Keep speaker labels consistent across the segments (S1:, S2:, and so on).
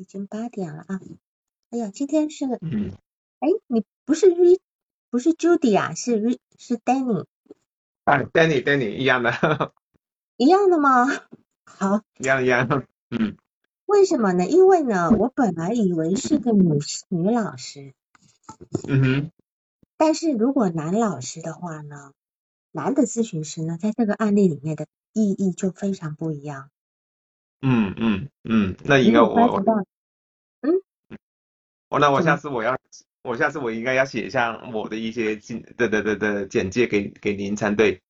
S1: 已经八点了啊！哎呀，今天是，
S2: 嗯，
S1: 哎，你不是 Re 不是 Judy 啊，是 Re 是 Danny，
S2: 啊，Danny Danny 一样的，
S1: 一样的吗？好，
S2: 一样一样，嗯，
S1: 为什么呢？因为呢，我本来以为是个女女老师，
S2: 嗯哼，
S1: 但是如果男老师的话呢，男的咨询师呢，在这个案例里面的意义就非常不一样。
S2: 嗯嗯嗯，那应该我我
S1: 有发觉到？
S2: 我那我下次我要我下次我应该要写一下我的一些简的的的的简介给给您才对。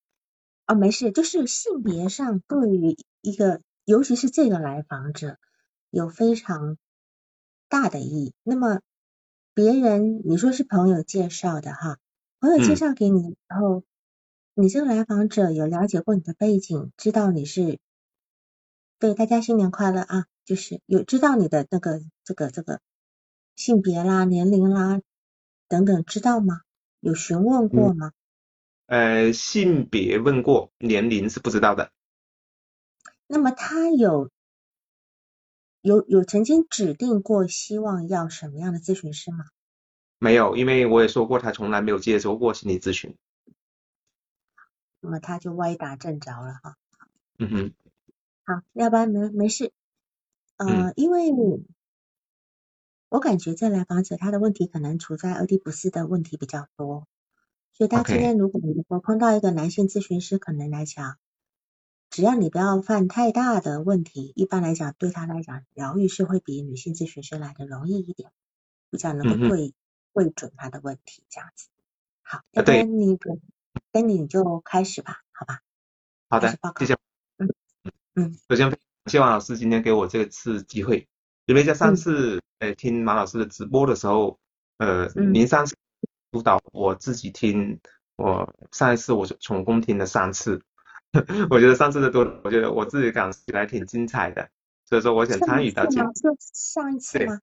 S1: 哦，没事，就是性别上对于一个，尤其是这个来访者，有非常大的意义。那么别人你说是朋友介绍的哈，朋友介
S2: 嗯
S1: 绍给你然后，你这个来访者有了解过你的背景，知道你是，对大家新年快乐啊，就是有知道你的那个这个这个性别啦、年龄啦等等，知道吗？有询问过吗？
S2: 呃，性别问过，年龄是不知道的。
S1: 那么他有有有曾经指定过希望要什么样的咨询师吗？
S2: 没有，因为我也说过，他从来没有接受过心理咨询。
S1: 那么他就歪打正着了哈。
S2: 嗯哼，
S1: 好，要不然没没事。呃，
S2: 嗯
S1: 因为我感觉这来访者他的问题可能处在俄狄浦斯的问题比较多，所以他今
S2: OK
S1: 天如果如果碰到一个男性咨询师，可能来讲，只要你不要犯太大的问题，一般来讲对他来讲，疗愈是会比女性咨询师来的容易一点，比较能
S2: 嗯哼
S1: 够对对准他的问题这样子。好，要不
S2: 对
S1: 然你就跟你就开始吧，好吧？
S2: 好的
S1: 开始报，告
S2: 谢谢。
S1: 嗯。嗯
S2: 首先，谢王老师今天给我这次机会，因为在上
S1: 嗯。
S2: 次呃听马老师的直播的时候，呃，
S1: 嗯。
S2: 您上次辅导我自己听，我上一次我总共听了三次，我觉得上次的多，我觉得我自己感受起来挺精彩的，所以说我想参与到这
S1: 是上一次
S2: 对。
S1: 吗？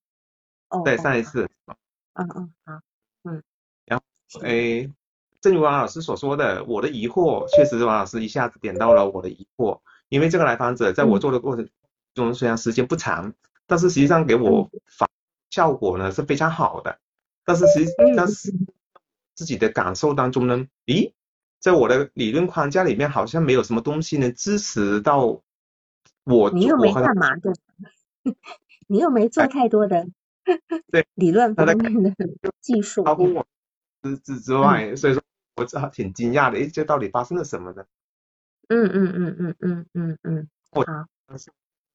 S1: 哦，
S2: 对，上一次，
S1: 嗯嗯好，嗯，
S2: 然后
S1: 行
S2: 诶，正如王老师所说的，我的疑惑确实王老师一下子点到了我的疑惑，因为这个来访者在我
S1: 嗯。
S2: 做的过程中虽然时间不长，但是实际上给我反效果呢是非常好的，但是实际
S1: 嗯。
S2: 但是自己的感受当中呢，咦，在我的理论框架里面好像没有什么东西能支持到我
S1: 你又没干嘛的，你又没做太多的
S2: 对
S1: 理论方面的 技术，
S2: 超乎我之之之外，所以说我只好挺惊讶的，诶，这到底发生了什么呢？
S1: 嗯嗯嗯嗯嗯嗯嗯，
S2: 我
S1: 好，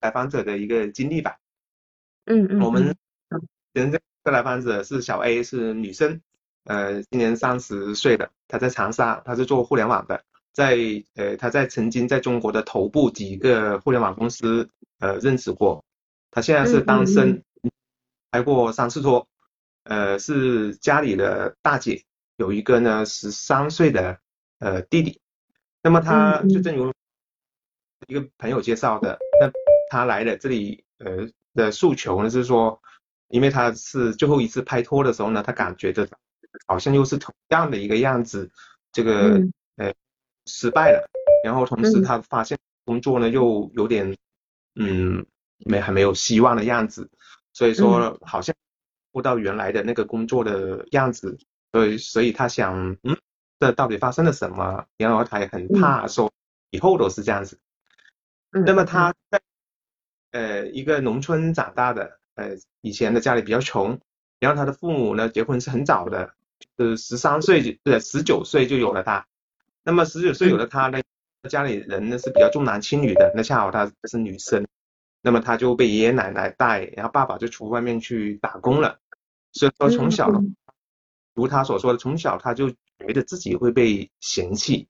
S2: 来访者的一个经历吧。
S1: 嗯嗯，
S2: 我们
S1: 嗯
S2: 人这个来访者是小 A，是女生，呃，今年三十岁的，她在长沙，她是做互联网的，在呃，她在曾经在中国的头部几个互联网公司呃任职过，她现在是单身，拍过三次拖，呃，是家里的大姐，有一个呢十三岁的呃弟弟，那么她
S1: 嗯嗯
S2: 就正如一个朋友介绍的，那他来了这里呃的诉求呢是说，因为他是最后一次拍拖的时候呢，他感觉的好像又是同样的一个样子，这个
S1: 嗯。
S2: 呃失败了，然后同时他发现工作呢又有点嗯没还没有希望的样子，所以说好像不到原来的那个工作的样子，所以所以他想嗯这到底发生了什么，然后他也很怕说以后都是这样子。
S1: 嗯，
S2: 那么他在呃一个农村长大的，呃以前的家里比较穷，然后他的父母呢结婚是很早的，是十三岁就呃十九岁就有了他，那么十九岁有了他呢，家里人呢是比较重男轻女的，那恰好她是女生，那么他就被爷爷奶奶带，然后爸爸就出外面去打工了，所以说从小如他所说的，从小他就觉得自己会被嫌弃。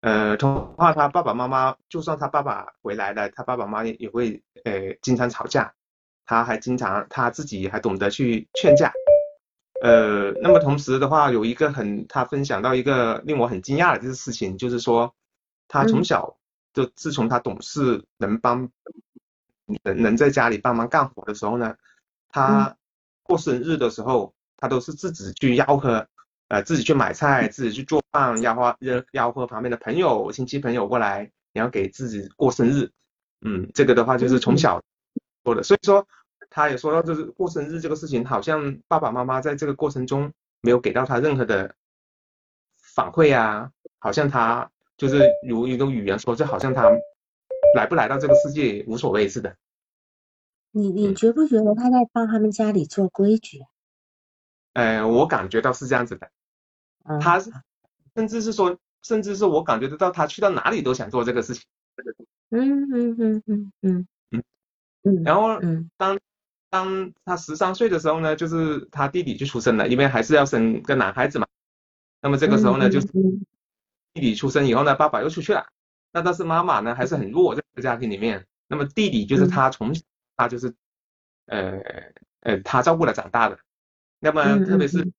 S2: 呃，同话他爸爸妈妈，就算他爸爸回来了，他爸爸妈妈也会呃经常吵架，他还经常他自己还懂得去劝架。呃，那么同时的话，有一个很他分享到一个令我很惊讶的这个事情，就是说他从
S1: 嗯
S2: 小就自从他懂事，能帮能能在家里帮忙干活的时候呢，他过生日的时候，他都是自己去吆喝，呃，自己去买菜，自己去做饭，吆喝吆吆喝旁边的朋友、亲戚朋友过来，然后给自己过生日。嗯，这个的话就是从小做的，所以说他也说到，就是过生日这个事情，好像爸爸妈妈在这个过程中没有给到他任何的反馈啊，好像他就是如一种语言说，就好像他来不来到这个世界无所谓似的。
S1: 你你觉不觉得他在帮他们家里做规矩？
S2: 呃，我感觉到是这样子的，他甚至是说，甚至是我感觉得到，他去到哪里都想做这个事情。
S1: 嗯嗯嗯嗯嗯
S2: 嗯
S1: 嗯，
S2: 然后
S1: 嗯
S2: 当当他十三岁的时候呢，就是他弟弟就出生了，因为还是要生个男孩子嘛。那么这个时候呢，就是弟弟出生以后呢，爸爸又出去了，那但是妈妈呢还是很弱，这个家庭里面。那么弟弟就是他从小他就是呃呃他照顾了长大的。那么特别是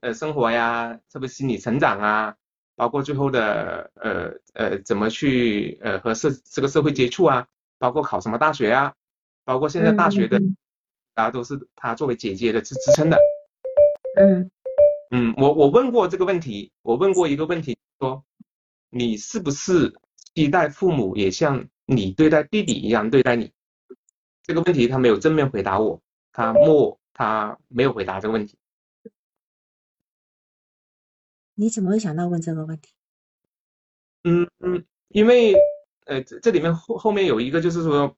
S2: 呃生活呀，特别心理成长啊，包括最后的呃呃怎么去呃和社这个社会接触啊，包括考什么大学啊，包括现在大学的，大家都是他作为姐姐的支支撑的。
S1: 嗯
S2: 嗯，我我问过这个问题，我问过一个问题，说你是不是期待父母也像你对待弟弟一样对待你？这个问题他没有正面回答我，他默。他没有回答这个问题。
S1: 你怎么会想到问这个问题？
S2: 嗯嗯，因为呃这这里面后后面有一个就是说，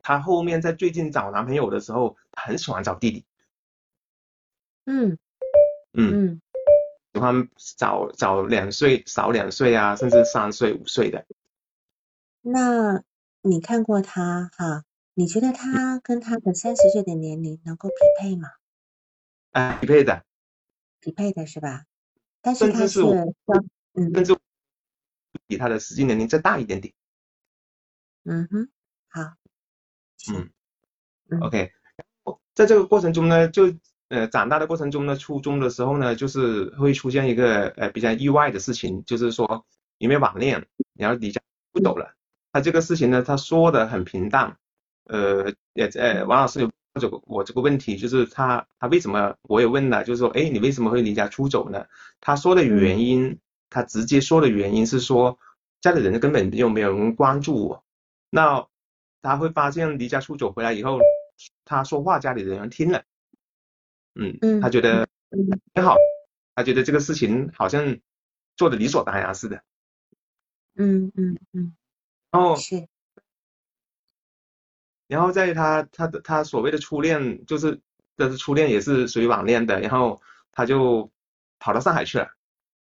S2: 他后面在最近找男朋友的时候，他很喜欢找弟弟。
S1: 嗯
S2: 嗯
S1: 嗯，
S2: 喜欢找找两岁少两岁啊，甚至三岁五岁的。
S1: 那你看过他哈？你觉得他跟他的三十岁的年龄能够匹配吗？
S2: 啊，匹配的，
S1: 匹配的是吧？但是他
S2: 是，
S1: 嗯，
S2: 甚至比他的实际年龄再大一点点。
S1: 嗯哼，好，
S2: 嗯，OK，在这个过程中呢，就呃长大的过程中呢，初中的时候呢，就是会出现一个呃比较意外的事情，就是说因为网恋，然后离家出走了。他这个事情呢，他说的很平淡。呃，也呃，王老师有这个我这个问题，就是他他为什么我也问了，就是说，哎，你为什么会离家出走呢？他说的原因，他直接说的原因是说，家里人根本就没有人关注我。那他会发现离家出走回来以后，他说话家里人听了，嗯，他觉得挺好，他觉得这个事情好像做的理所当然似的。
S1: 嗯嗯嗯，
S2: 然后
S1: 是。
S2: 然后在他他的他所谓的初恋，就是这是初恋也是属于网恋的，然后他就跑到上海去了，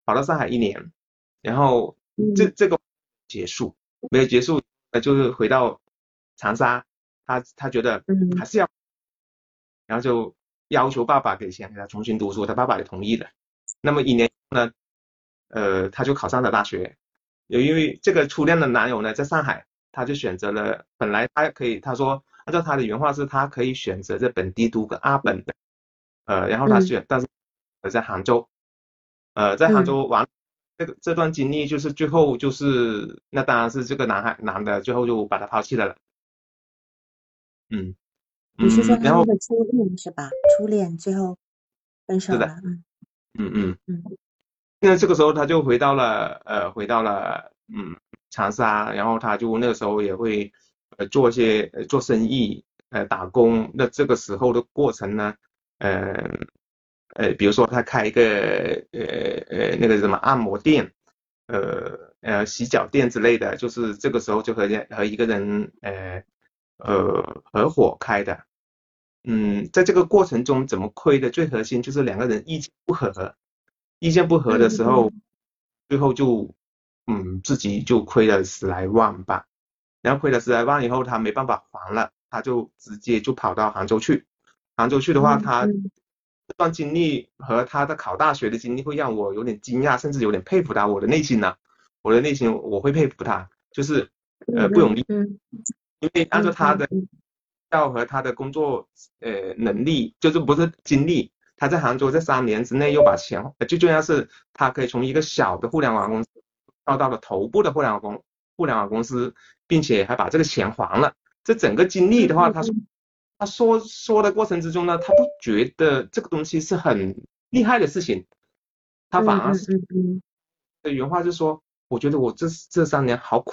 S2: 跑到上海一年，然后这这个结束没有结束，呃就是回到长沙，他他觉得还是要，然后就要求爸爸给钱给他重新读书，他爸爸也同意了。那么一年呢，呃他就考上了大学，有因为这个初恋的男友呢在上海。他就选择了，本来他可以，他说按照他的原话是，他可以选择在本地读个二本的，呃，然后他选，但是在杭州，呃，在杭州完这个这段经历，就是最后就是那当然是这个男孩男的最后就把他抛弃了了，嗯，
S1: 你是说他们的初恋是吧？初恋最后分手了，
S2: 嗯。嗯嗯。嗯，那这个时候他就回到了，呃，回到了，嗯。长沙，然后他就那个时候也会呃做一些呃做生意呃打工，那这个时候的过程呢，呃呃比如说他开一个呃呃那个什么按摩店，呃呃洗脚店之类的，就是这个时候就和和一个人呃呃合伙开的，嗯，在这个过程中怎么亏的最核心就是两个人意见不合，意见不合的时候，最后就。嗯，自己就亏了十来万吧，然后亏了十来万以后，他没办法还了，他就直接就跑到杭州去。杭州去的话，他这段经历和他的考大学的经历会让我有点惊讶，甚至有点佩服他。我的内心呢，我的内心我会佩服他，就是呃不容易，因为按照他的要和他的工作呃能力，就是不是经历，他在杭州这三年之内又把钱，最重要是他可以从一个小的互联网公司。到到了头部的互联网公互联网公司，并且还把这个钱还了。这整个经历的话，他说他说说的过程之中呢，他不觉得这个东西是很厉害的事情，他反而是的原话就说，我觉得我这这三年好苦，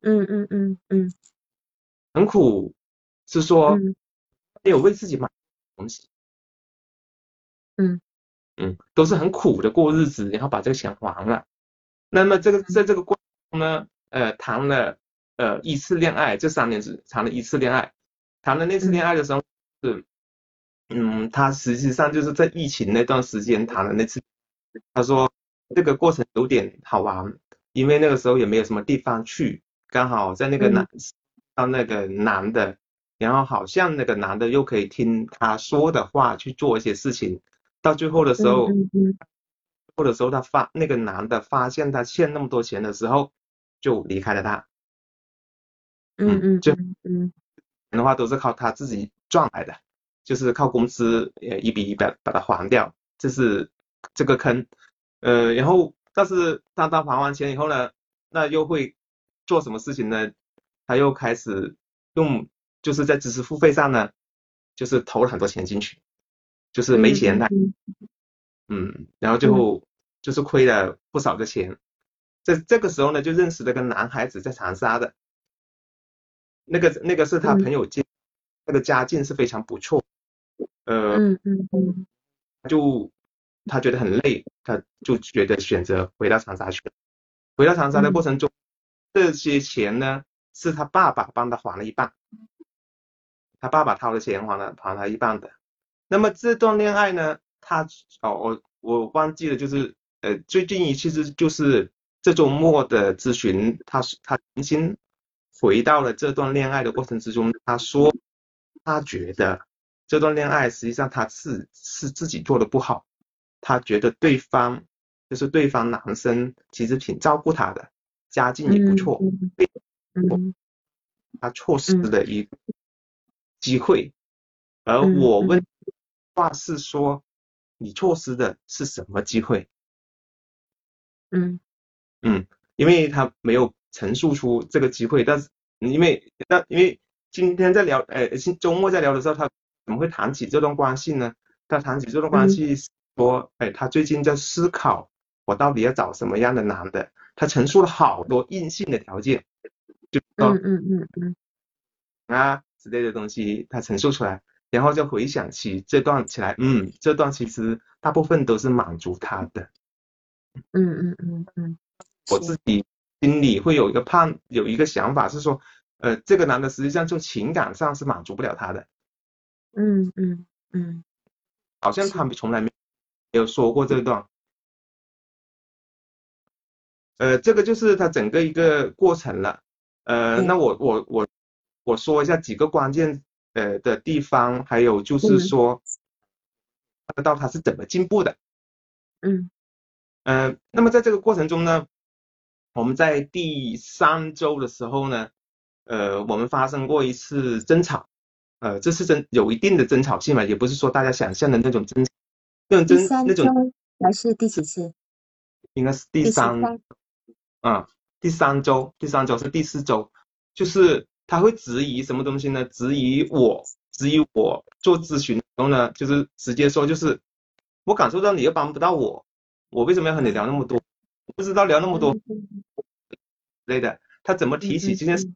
S1: 嗯嗯嗯嗯，
S2: 很苦，是说
S1: 嗯。
S2: 没有为自己买东西，
S1: 嗯。
S2: 嗯，都是很苦的过日子，然后把这个钱还了。那么这个在这个过程中呢，呃，谈了呃一次恋爱，这三年只谈了一次恋爱，谈了那次恋爱的时候是，嗯，他实际上就是在疫情那段时间谈的那次，他说这个过程有点好玩，因为那个时候也没有什么地方去，刚好在那个男到那个男的，然后好像那个男的又可以听他说的话去做一些事情，到最后的时候。
S1: 嗯嗯
S2: 或者时候他发那个男的发现他欠那么多钱的时候，就离开了他。
S1: 嗯嗯
S2: 就
S1: 嗯钱
S2: 的话都是靠他自己赚来的，就是靠公司呃一笔一笔把把它还掉，这是这个坑。呃，然后但是当他还完钱以后呢，那又会做什么事情呢？他又开始用就是在知识付费上呢，就是投了很多钱进去，就是没钱的。
S1: 嗯
S2: 嗯，然后就就是亏了不少的钱。这这个时候呢，就认识了个男孩子在长沙的，那个那个是他朋友介，那个家境是非常不错，呃，
S1: 嗯嗯嗯
S2: 就他觉得很累，他就觉得选择回到长沙去了。回到长沙的过程中，这些钱呢是他爸爸帮他还了一半，他爸爸掏的钱还了还他一半的。那么这段恋爱呢，他哦我我忘记了，就是呃最近一其实就是这周末的咨询，他他重新回到了这段恋爱的过程之中，他说他觉得这段恋爱实际上他是是自己做的不好，他觉得对方就是对方男生其实挺照顾他的，家境也不错，
S1: 嗯
S2: 他错失了一机会，而我问话是说你错失的是什么机会？
S1: 嗯
S2: 嗯，因为他没有陈述出这个机会，但是因为那因为今天在聊，呃，周末在聊的时候，他怎么会谈起这段关系呢？他谈起这段关系说，哎，他最近在思考我到底要找什么样的男的，他陈述了好多硬性的条件，就
S1: 嗯嗯嗯嗯
S2: 啊之类的东西，他陈述出来，然后就回想起这段起来，嗯，这段其实大部分都是满足他的。
S1: 嗯嗯嗯嗯，
S2: 我自己心里会有一个判，有一个想法是说，呃，这个男的实际上就情感上是满足不了他的，
S1: 嗯嗯嗯，
S2: 好像他们从来没没有说过这段。呃，这个就是他整个一个过程了。呃，
S1: 嗯。
S2: 那我我我我说一下几个关键呃的地方，还有就是说，看得到他是怎么进步的。
S1: 嗯
S2: 嗯，那么在这个过程中呢，我们在第三周的时候呢，呃，我们发生过一次争吵，呃，这是争有一定的争吵性嘛，也不是说大家想象的那种争，那种争那种
S1: 还是第几次？
S2: 应该是第
S1: 第
S2: 三，
S1: 三
S2: 啊，第三周，第三周是第四周，就是他会质疑什么东西呢？质疑我，质疑我做咨询的时候呢，就是直接说，就是我感受到你又帮不到我，我为什么要和你聊那么多？不知道聊那么多之类的。他怎么提起这件事？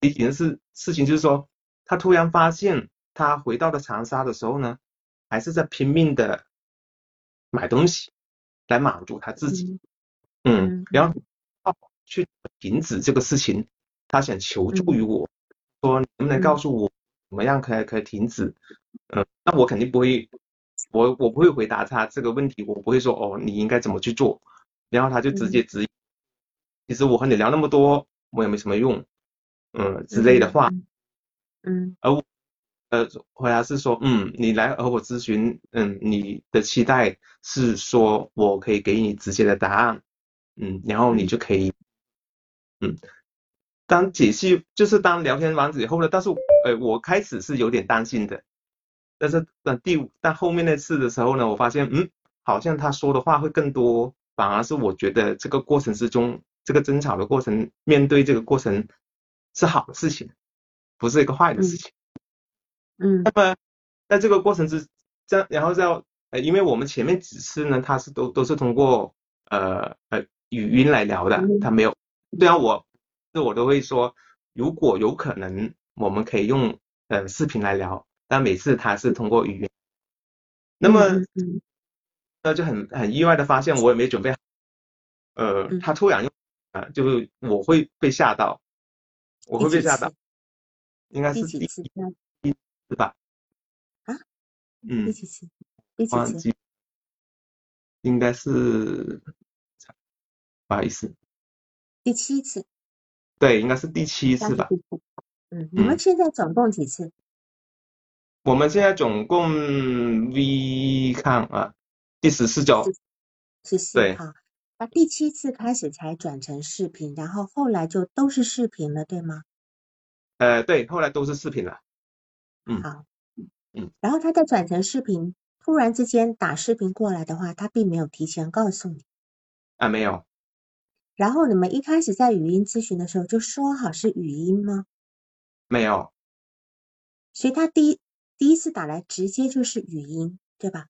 S2: 提起的是事情，就是说他突然发现，他回到了长沙的时候呢，还是在拼命的买东西来满足他自己。嗯，然后去停止这个事情，他想求助于我，说能不能告诉我怎么样可以可以停止？嗯，那我肯定不会，我我不会回答他这个问题，我不会说哦你应该怎么去做，然后他就直接质疑，其实我和你聊那么多，我也没什么用，嗯之类的话，
S1: 嗯
S2: 而我呃回答是说，嗯，你来和我咨询，嗯，你的期待是说我可以给你直接的答案。嗯，然后你就可以，嗯，当解析就是当聊天完以后呢，但是呃，我开始是有点担心的，但是等第五，但后面那次的时候呢，我发现，嗯，好像他说的话会更多，反而是我觉得这个过程之中，这个争吵的过程，面对这个过程是好的事情，不是一个坏的事情。
S1: 嗯，
S2: 那么在这个过程之，这样然后在呃，因为我们前面几次呢，他是都都是通过呃呃。语音来聊的，他没有。对啊我，这我都会说，如果有可能，我们可以用呃视频来聊，但每次他是通过语言。那么那就很很意外的发现，我也没准备好，呃，他突然用啊，就是我会被吓到，我会被吓到，应该是第
S1: 几次？
S2: 第次吧？
S1: 啊？嗯。第几次？第几次？
S2: 应该是，不好意思。
S1: 第七次。
S2: 对，应该是第七次吧。
S1: 嗯，你们现在总共几次？
S2: 我们现在总共 V 看啊，第十四周。
S1: 十四。对。好，那第七次开始才转成视频，然后后来就都是视频了，对吗？
S2: 呃，对，后来都是视频了。
S1: 嗯。好。嗯。然后他在转成视频，突然之间打视频过来的话，他并没有提前告诉你。
S2: 啊，没有。
S1: 然后你们一开始在语音咨询的时候就说好是语音吗？
S2: 没有。
S1: 所以他第一第一次打来直接就是语音，对吧？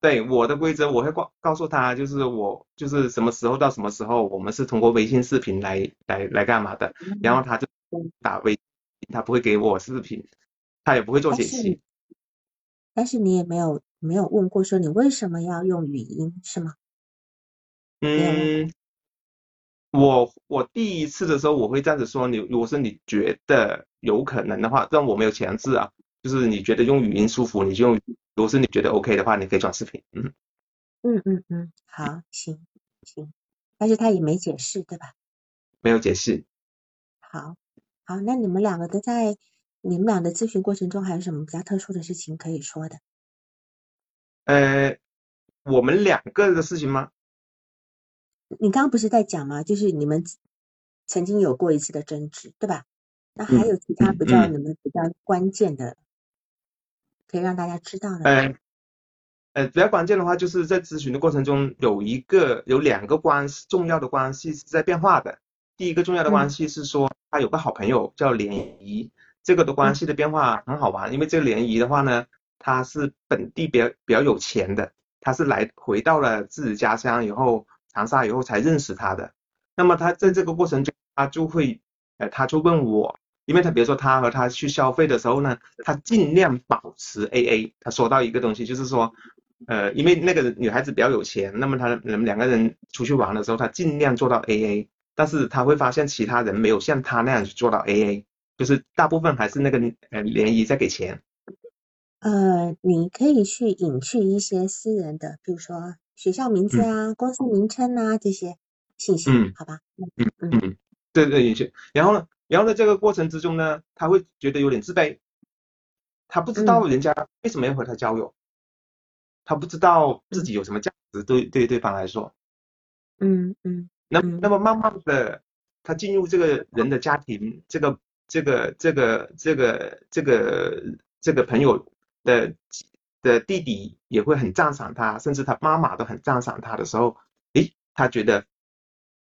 S2: 对，我的规则我会告告诉他，就是我就是什么时候到什么时候，我们是通过微信视频来来来干嘛的，然后他就打微，他不会给我视频，他也不会做解析。
S1: 但是你也没有没有问过说你为什么要用语音是吗？
S2: 嗯。我我第一次的时候我会这样子说你，如果是你觉得有可能的话，但我没有强制啊，就是你觉得用语音舒服你就用，如果是你觉得 OK 的话，你可以转视频，
S1: 嗯嗯嗯嗯，好，行行，但是他也没解释对吧？
S2: 没有解释。
S1: 好，好，那你们两个都在你们俩的咨询过程中还有什么比较特殊的事情可以说的？
S2: 呃，我们两个的事情吗？
S1: 你刚刚不是在讲吗？就是你们曾经有过一次的争执，对吧？那还有其他比较你们比较关键的，可以让大家知道的。
S2: 呃，呃，比较关键的话，就是在咨询的过程中，有一个有两个关系重要的关系是在变化的。第一个重要的关系是说，他有个好朋友叫联谊，这个的关系的变化很好玩，因为这个联谊的话呢，他是本地比较比较有钱的，他是来回到了自己家乡以后。长沙以后才认识他的，那么他在这个过程中，他就会，呃，他就问我，因为他比如说他和他去消费的时候呢，他尽量保持 A A。他说到一个东西，就是说，呃，因为那个女孩子比较有钱，那么他们两个人出去玩的时候，他尽量做到 A A。但是他会发现其他人没有像他那样去做到 A A，就是大部分还是那个呃联谊在给钱。
S1: 呃，你可以去隐去一些私人的，比如说。学校名字啊，公司名称啊，这些信息，好吧？
S2: 嗯嗯嗯，对对，隐去。然后呢，然后呢，这个过程之中呢，他会觉得有点自卑，他不知道人家为什么要和他交友，他不知道自己有什么价值，对对对方来说。
S1: 嗯嗯。
S2: 那那么慢慢的，他进入这个人的家庭，这个这个这个这个这个这个朋友的。的弟弟也会很赞赏他，甚至他妈妈都很赞赏他的时候，诶，他觉得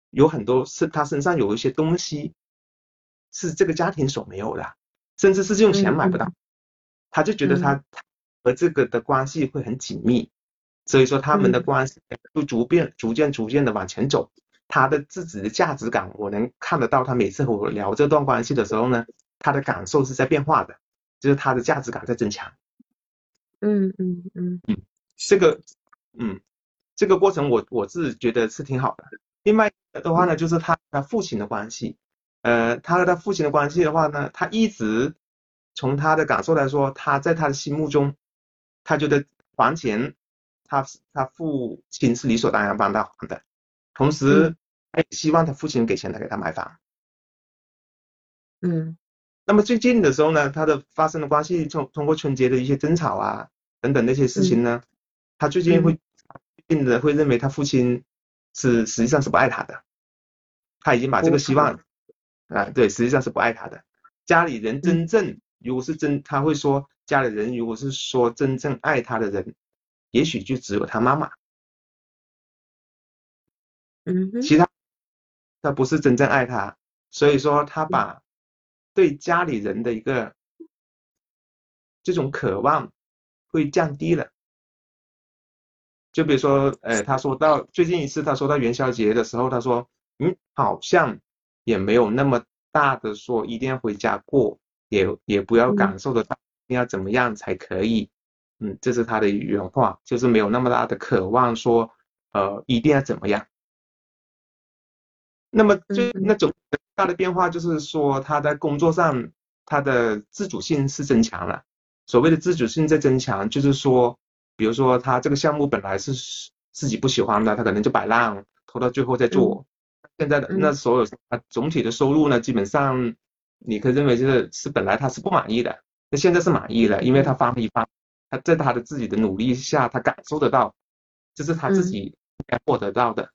S2: 有很多是他身上有一些东西是这个家庭所没有的，甚至是用钱买不到，他就觉得他和这个的关系会很紧密，所以说他们的关系就逐渐逐渐逐渐的往前走，他的自己的价值感我能看得到，他每次和我聊这段关系的时候呢，他的感受是在变化的，就是他的价值感在增强。
S1: 嗯嗯嗯。嗯，
S2: 这个嗯这个过程我我自己觉得是挺好的。另外的话呢，就是他他父亲的关系，呃，他和他父亲的关系的话呢，他一直从他的感受来说，他在他的心目中，他觉得还钱，他他父亲是理所当然帮他还的，同时他也希望他父亲给钱来给他买房。
S1: 嗯，
S2: 那么最近的时候呢，他的发生的关系，从通过春节的一些争吵啊。等等那些事情呢，他最近会变得会认为他父亲是实际上是不爱他的，他已经把这个希望啊对，实际上是不爱他的。家里人真正如果是真，他会说家里人如果是说真正爱他的人，也许就只有他妈妈，
S1: 嗯，
S2: 其他他不是真正爱他，所以说他把对家里人的一个这种渴望。会降低了，就比如说，呃，他说到最近一次，他说到元宵节的时候，他说，嗯，好像也没有那么大的说一定要回家过，也也不要
S1: 嗯
S2: 感受得到要怎么样才可以。嗯，这是他的原话，就是没有那么大的渴望说，呃，一定要怎么样。那么最
S1: 嗯嗯
S2: 那种大的变化就是说，他在工作上他的自主性是增强了。所谓的自主性在增强，就是说，比如说他这个项目本来是自己不喜欢的，他可能就摆烂，拖到最后再做。现在的
S1: 嗯
S2: 那所有他总体的收入呢，基本上你可以认为就是是本来他是不满意的，那现在是满意了，因为他发了一发，他在他的自己的努力下，他感受得到，这是他自己应该获得到的。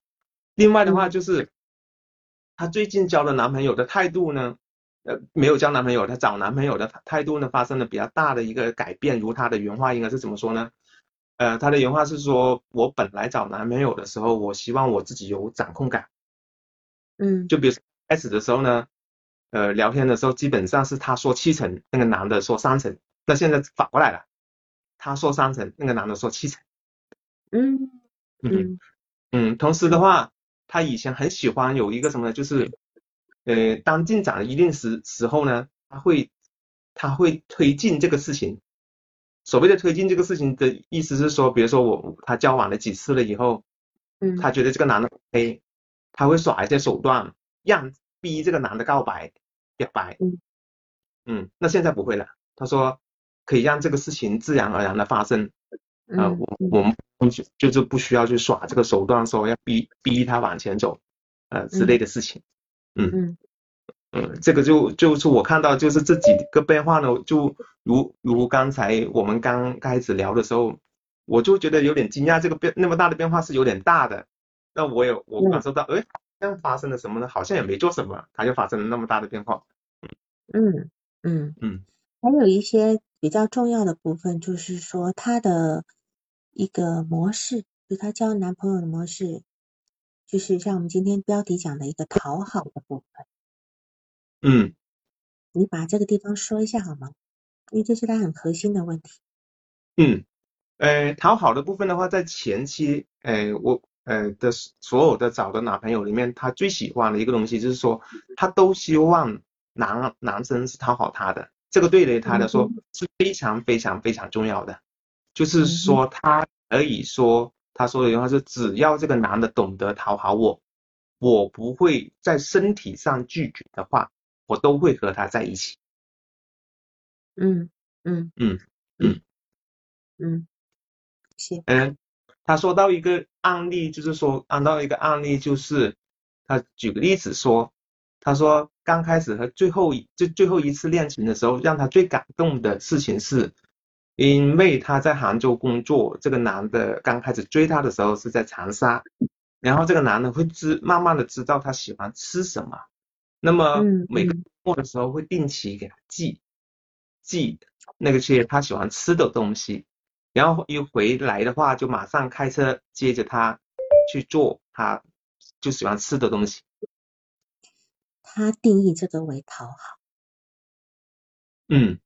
S2: 另外的话就是，她最近交的男朋友的态度呢，呃，没有交男朋友，她找男朋友的态度呢发生了比较大的一个改变。如她的原话应该是怎么说呢？呃，她的原话是说，我本来找男朋友的时候，我希望我自己有掌控感。
S1: 嗯，
S2: 就比如说开始的时候呢，呃，聊天的时候基本上是他说七成，那个男的说三成。那现在反过来了，他说三成，那个男的说七成。
S1: 嗯
S2: 嗯
S1: 嗯
S2: 嗯，同时的话，他以前很喜欢有一个什么呢，就是，呃，当进展了一定时时候呢，他会他会推进这个事情。所谓的推进这个事情的意思是说，比如说我他交往了几次了以后，
S1: 嗯，
S2: 他觉得这个男的 OK，他会耍一些手段让逼这个男的告白表白。
S1: 嗯
S2: 嗯，那现在不会了，他说可以让这个事情自然而然的发生。呃，
S1: 嗯
S2: 我我们就就是不需要去耍这个手段，说要逼逼他往前走，呃之类的事情。嗯
S1: 嗯
S2: 嗯，这个就就是我看到就是这几个变化呢，就如如刚才我们刚开始聊的时候，我就觉得有点惊讶，这个变那么大的变化是有点大的。那我也我
S1: 嗯
S2: 感受到，哎，好像发生了什么呢？好像也没做什么，它就发生了那么大的变化。
S1: 嗯嗯
S2: 嗯
S1: 还有一些比较重要的部分，就是说她的一个模式，就她交男朋友的模式，就是像我们今天标题讲的一个讨好的部分。
S2: 嗯
S1: 你把这个地方说一下好吗？因为这是她很核心的问题。
S2: 嗯，呃，讨好的部分的话，在前期，呃，我呃的所有的找的男朋友里面，她最喜欢的一个东西就是说，她都希望男男生是讨好她的，这个对于她来说是非常非常非常重要的。就是说，她可以说她说的原话是，只要这个男的懂得讨好我，我不会在身体上拒绝的话，我都会和他在一起。
S1: 嗯嗯。
S2: 嗯
S1: 嗯。嗯，行。
S2: 嗯，他说到一个案例，就是说，按到一个案例，就是他举个例子说，他说刚开始和最后一就最后一次恋情的时候，让他最感动的事情是，因为他在杭州工作，这个男的刚开始追她的时候是在长沙，然后这个男的会知慢慢的知道他喜欢吃什么，那么
S1: 嗯
S2: 每个周末的时候会定期给他寄寄那个些他喜欢吃的东西。然后一回来的话，就马上开车接着他去做他就喜欢吃的东西。
S1: 他定义这个为讨好，
S2: 嗯，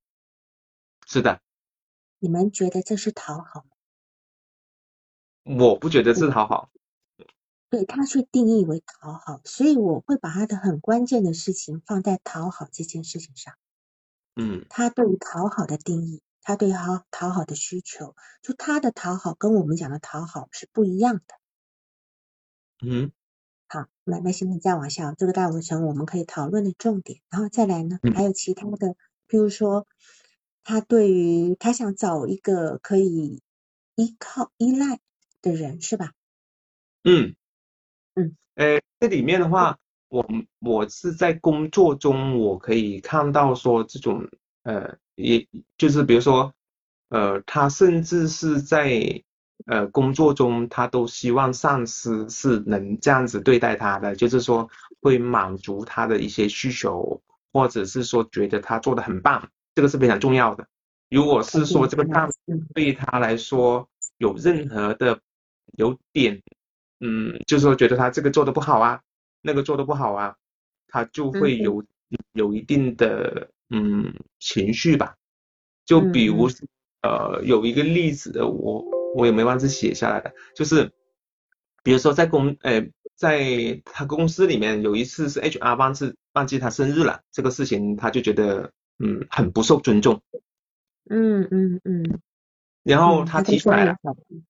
S2: 是的，
S1: 你们觉得这是讨好吗？
S2: 我不觉得是讨好。
S1: 对他去定义为讨好，所以我会把他的很关键的事情放在讨好这件事情上。
S2: 嗯
S1: 他对于讨好的定义，他对好讨好的需求，就他的讨好跟我们讲的讨好是不一样的。
S2: 嗯
S1: 好，那那现在再往下，这个大围城我们可以讨论的重点，然后再来呢，
S2: 嗯。
S1: 还有其他的，譬如说，他对于他想找一个可以依靠依赖的人，是吧？
S2: 嗯。
S1: 嗯，
S2: 呃，这里面的话，我我是在工作中，我可以看到说这种呃，也就是比如说呃，他甚至是在呃工作中，他都希望上司是能这样子对待他的，就是说会满足他的一些需求，或者是说觉得他做的很棒，这个是非常重要的。如果是说这个上司
S1: 嗯
S2: 对他来说有任何的有点，嗯，就是说觉得他这个做的不好啊，那个做的不好啊，他就会
S1: 嗯
S2: 有有一定的嗯情绪吧。就比如
S1: 嗯
S2: 呃有一个例子，我我也没忘记写下来的，就是比如说在公呃在他公司里面有一次是 HR 忘记忘记他生日了，这个事情他就觉得嗯很不受尊重。
S1: 嗯嗯嗯。
S2: 然后他提出来了，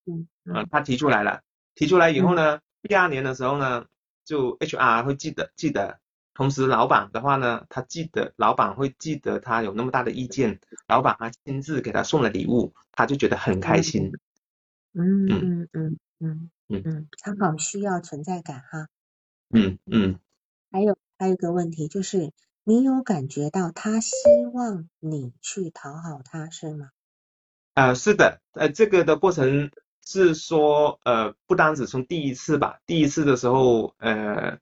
S1: 嗯
S2: 嗯，他提出来了，提出来以后呢，第二年的时候呢，就 HR 会记得记得，同时老板的话呢，他记得老板会记得他有那么大的意见，老板还亲自给他送了礼物，他就觉得很开心。
S1: 嗯嗯嗯嗯嗯嗯，他好需要存在感哈。
S2: 嗯嗯。
S1: 还有还有一个问题就是，你有感觉到他希望你去讨好他是吗？
S2: 呃，是的，呃，这个的过程是说，呃，不单只从第一次吧，第一次的时候，呃，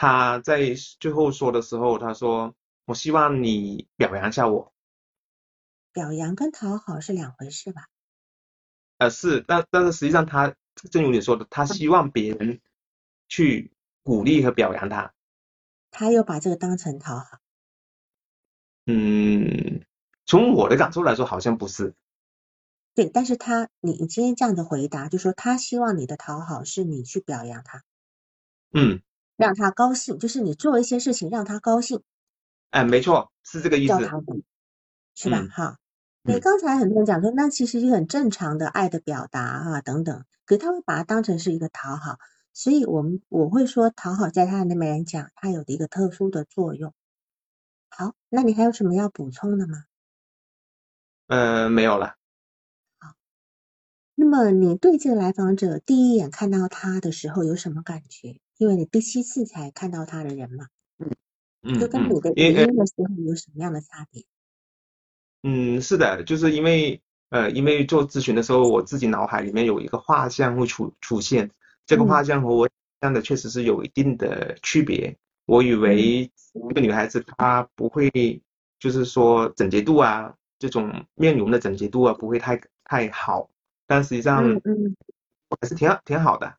S2: 他在最后说的时候，他说，我希望你表扬一下我。
S1: 表扬跟讨好是两回事吧？
S2: 呃，是，但但是实际上他正如你说的，他希望别人去鼓励和表扬他。
S1: 他又把这个当成讨好？
S2: 嗯，从我的感受来说，好像不是。
S1: 对，但是他，你你今天这样的回答，就说他希望你的讨好是你去表扬他，
S2: 嗯，
S1: 让他高兴，就是你做一些事情让他高兴。
S2: 哎，没错，是这个意思，
S1: 是吧？哈，你刚才很多人讲说，那其实是很正常的爱的表达啊，等等，可他会把它当成是一个讨好，所以我们我会说讨好在他那边来讲，它有的一个特殊的作用。好，那你还有什么要补充的吗？
S2: 呃，没有了。
S1: 好那么你对这个来访者第一眼看到他的时候有什么感觉？因为你第七次才看到他的人嘛，
S2: 嗯嗯，
S1: 就跟你的语音的时候有什么样的差别？
S2: 嗯，是的，就是因为呃，因为做咨询的时候，我自己脑海里面有一个画像会出出现，这个画像和我想的确实是有一定的区别。我以为这个女孩子她不会，就是说整洁度啊，这种面容的整洁度啊，不会太太好。但实际上还是挺好挺好的，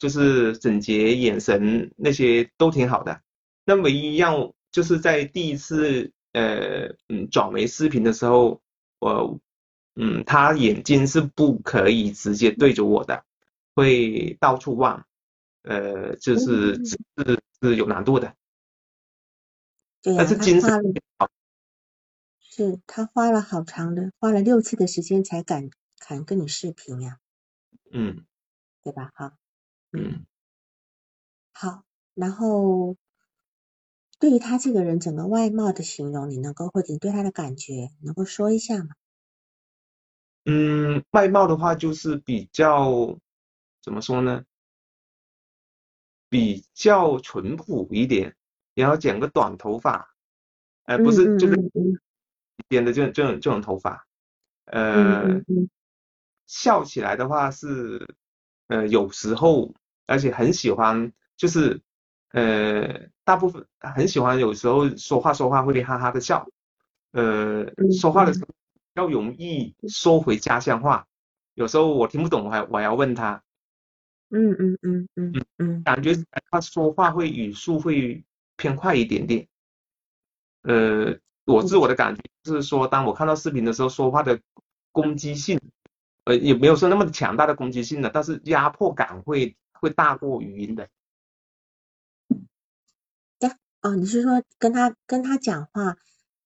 S2: 就是整洁、眼神那些都挺好的。那唯一让就是在第一次呃嗯转为视频的时候，我嗯他眼睛是不可以直接对着我的，会到处望，呃就是是是有难度的。
S1: 对
S2: 但是精神
S1: 是他花了好长的，花了六次的时间才敢。敢跟你视频呀，
S2: 嗯，
S1: 对吧？哈，
S2: 嗯，
S1: 好，然后对于他这个人整个外貌的形容，你能够或者你对他的感觉能够说一下吗？
S2: 嗯，外貌的话就是比较怎么说呢？比较淳朴一点，然后剪个短头发，呃，不是，就是编的这种这种这种头发，呃。笑起来的话是，呃，有时候，而且很喜欢，就是，呃，大部分很喜欢，有时候说话说话会哈哈的笑，呃，说话的时候要容易说回家乡话，有时候我听不懂，我还我要问他，
S1: 嗯嗯嗯嗯嗯，
S2: 感觉他说话会语速会偏快一点点，呃，我自我的感觉是说，当我看到视频的时候，说话的攻击性。呃，也没有说那么强大的攻击性的，但是压迫感会会大过语音的。
S1: 对，哦，你是说跟他跟他讲话，